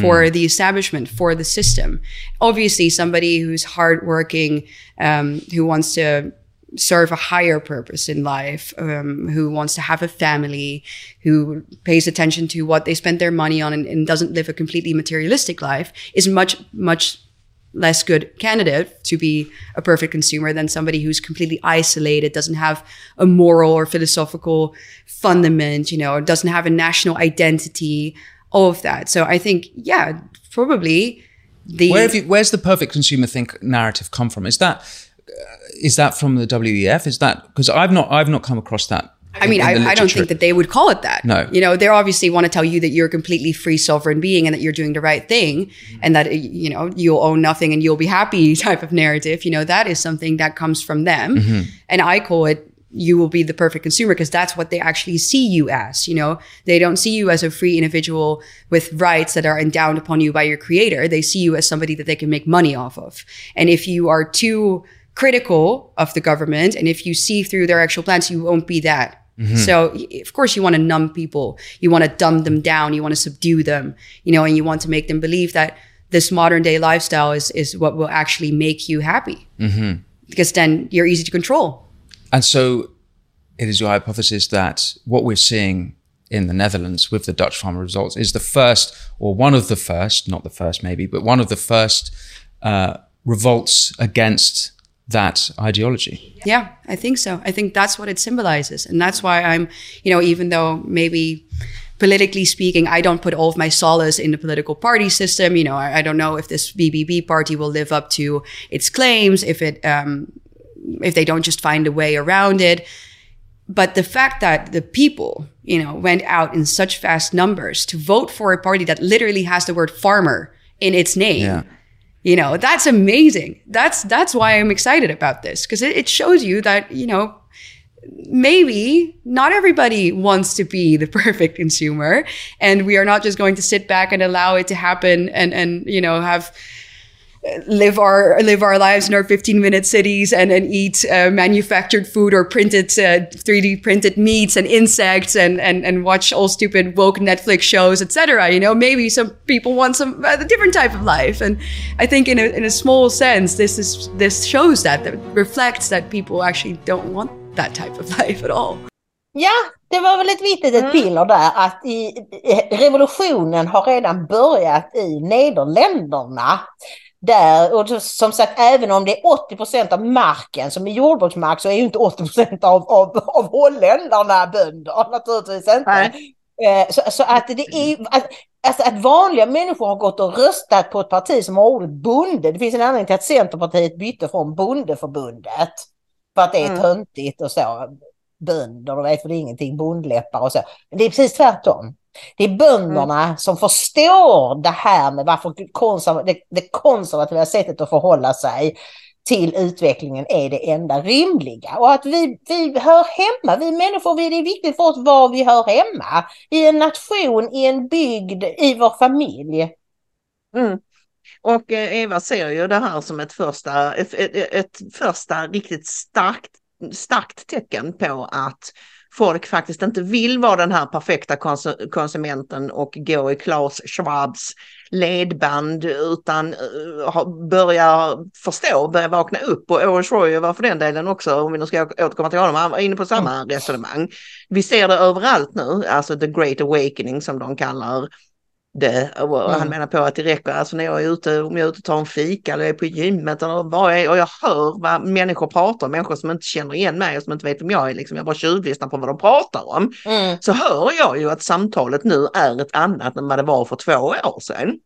for the establishment for the system. Obviously somebody who's hardworking um, who wants to serve a higher purpose in life um, who wants to have a family who pays attention to what they spend their money on and, and doesn't live a completely materialistic life is much much less good candidate to be a perfect consumer than somebody who's completely isolated, doesn't have a moral or philosophical fundament, you know, doesn't have a national identity, all of that. So I think, yeah, probably the Where have you, where's the perfect consumer think narrative come from? Is that uh, that from the WEF? Is that because I've not I've not come across that. I mean, in I, I don't think that they would call it that. No. You know, they obviously want to tell you that you're a completely free sovereign being and that you're doing the right thing and that, you know, you'll own nothing and you'll be happy type of narrative. You know, that is something that comes from them. And I call it, you will be the perfect consumer because that's what they actually see you as. You know, they don't see you as a free individual with rights that are endowed upon you by your creator. They see you as somebody that they can make money off of. And if you are too critical of the government and if you see through their actual plans, you won't be that. Mm-hmm. So of course you want to numb people. You want to dumb them down. You want to subdue them, you know, and you want to make them believe that this modern day lifestyle is, is what will actually make you happy. Mm-hmm. Because then you're easy to control. And so it is your hypothesis that what we're seeing in the Netherlands with the Dutch farmer results is the first, or one of the first, not the first maybe, but one of the first uh, revolts against that ideology. Yeah, I think so. I think that's what it symbolizes. And that's why I'm, you know, even though maybe politically speaking, I don't put all of my solace in the political party system. You know, I, I don't know if this BBB party will live up to its claims, if it, um, if they don't just find a way around it. But the fact that the people, you know, went out in such vast numbers to vote for a party that literally has the word farmer in its name. Yeah. You know, that's amazing. That's that's why I'm excited about this because it, it shows you that you know maybe not everybody wants to be the perfect consumer, and we are not just going to sit back and allow it to happen and and you know have live our live our lives in our 15 minute cities and and eat uh, manufactured food or printed uh, 3D printed meats and insects and and and watch all stupid woke Netflix shows etc you know? Maybe some people want some uh, different type of life. And I think in a in a small sense this is this shows that that reflects that people actually don't want that type of life at all. Ja, det var väl ett viktigt ett piller där att i, i, revolutionen har redan börjat i Nederländerna. Där, och som sagt, även om det är 80 procent av marken som är jordbruksmark så är ju inte 80 procent av, av, av holländarna bönder, naturligtvis inte. Nej. Eh, Så, så att det är att, alltså att vanliga människor har gått och röstat på ett parti som har ordet bonde. Det finns en anledning till att Centerpartiet bytte från bondeförbundet. För att det är Mm. töntigt och så. Bönder, du vet, är ingenting, bondläppar och så. Men det är precis tvärtom. Det är bönderna mm. som förstår det här med varför konserv det, det konservativa sättet att förhålla sig till utvecklingen är det enda rimliga. Och att vi, vi hör hemma, vi människor, det är viktigt för oss var vi hör hemma. I en nation, i en bygd, i vår familj. Mm. Och eh, Eva ser ju det här som ett första, ett, ett, ett första riktigt starkt, starkt tecken på att folk faktiskt inte vill vara den här perfekta konsumenten och gå i Klaus Schwabs ledband utan uh, börja förstå, börja vakna upp och Owen Schroyer var för den delen också, om vi nu ska återkomma till honom, han var inne på samma mm. resonemang. Vi ser det överallt nu, alltså the great awakening som de kallar det. Och mm. Han menar på att det räcker, alltså när jag är ute, om jag är ute och tar en fika eller är på gymmet eller vad är, och jag hör vad människor pratar om, människor som inte känner igen mig och som inte vet vem jag är, liksom, jag bara tjuvlyssnar på vad de pratar om. Mm. Så hör jag ju att samtalet nu är ett annat än vad det var för två år sedan. Till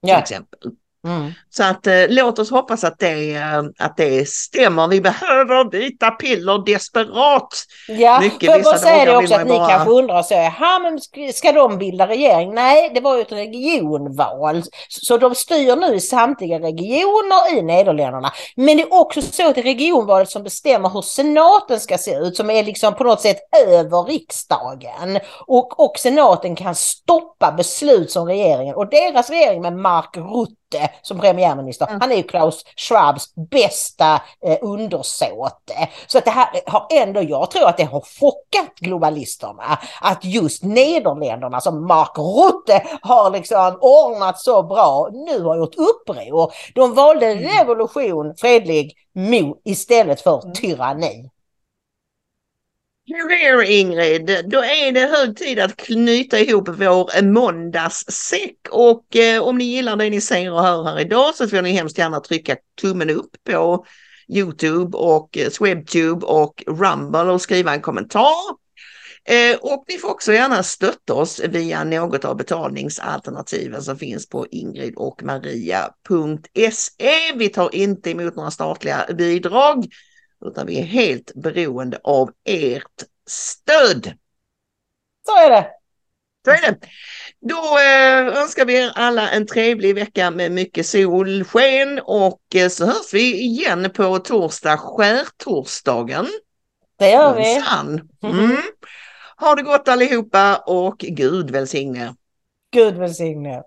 ja. exempel. Mm. Så att eh, låt oss hoppas att det, eh, att det stämmer. Vi behöver vita piller desperat. Ja, Mycket för jag säga det också att bara... ni kanske undrar så, jaha men ska de bilda regering? Nej, det var ju ett regionval. Så de styr nu i samtliga regioner i Nederländerna. Men det är också så att det är regionvalet som bestämmer hur senaten ska se ut, som är liksom på något sätt över riksdagen. Och, och senaten kan stoppa beslut som regeringen och deras regering med Mark Rutte som premiärminister. Mm. Han är ju Klaus Schwabs bästa eh, undersåte. Så att det här har ändå, jag tror att det har chockat globalisterna att just Nederländerna som Mark Rutte har liksom ordnat så bra nu har gjort uppror. De valde mm. revolution, fredlig, mo istället för mm. Hur är det Ingrid? Då är det hög tid att knyta ihop vår måndagssäck och eh, om ni gillar det ni ser och hör här idag så får ni hemskt gärna trycka tummen upp på Youtube och eh, Swebtube och Rumble och skriva en kommentar. Eh, och ni får också gärna stötta oss via något av betalningsalternativen som finns på ingridochmaria.se. Vi tar inte emot några statliga bidrag utan vi är helt beroende av ert stöd. Så är det. Så är det. Då eh, önskar vi er alla en trevlig vecka med mycket solsken och eh, så hörs vi igen på torsdag, skärtorsdagen. Det gör vi. Mm. Ha det gott allihopa och Gud välsigne. Gud välsigne.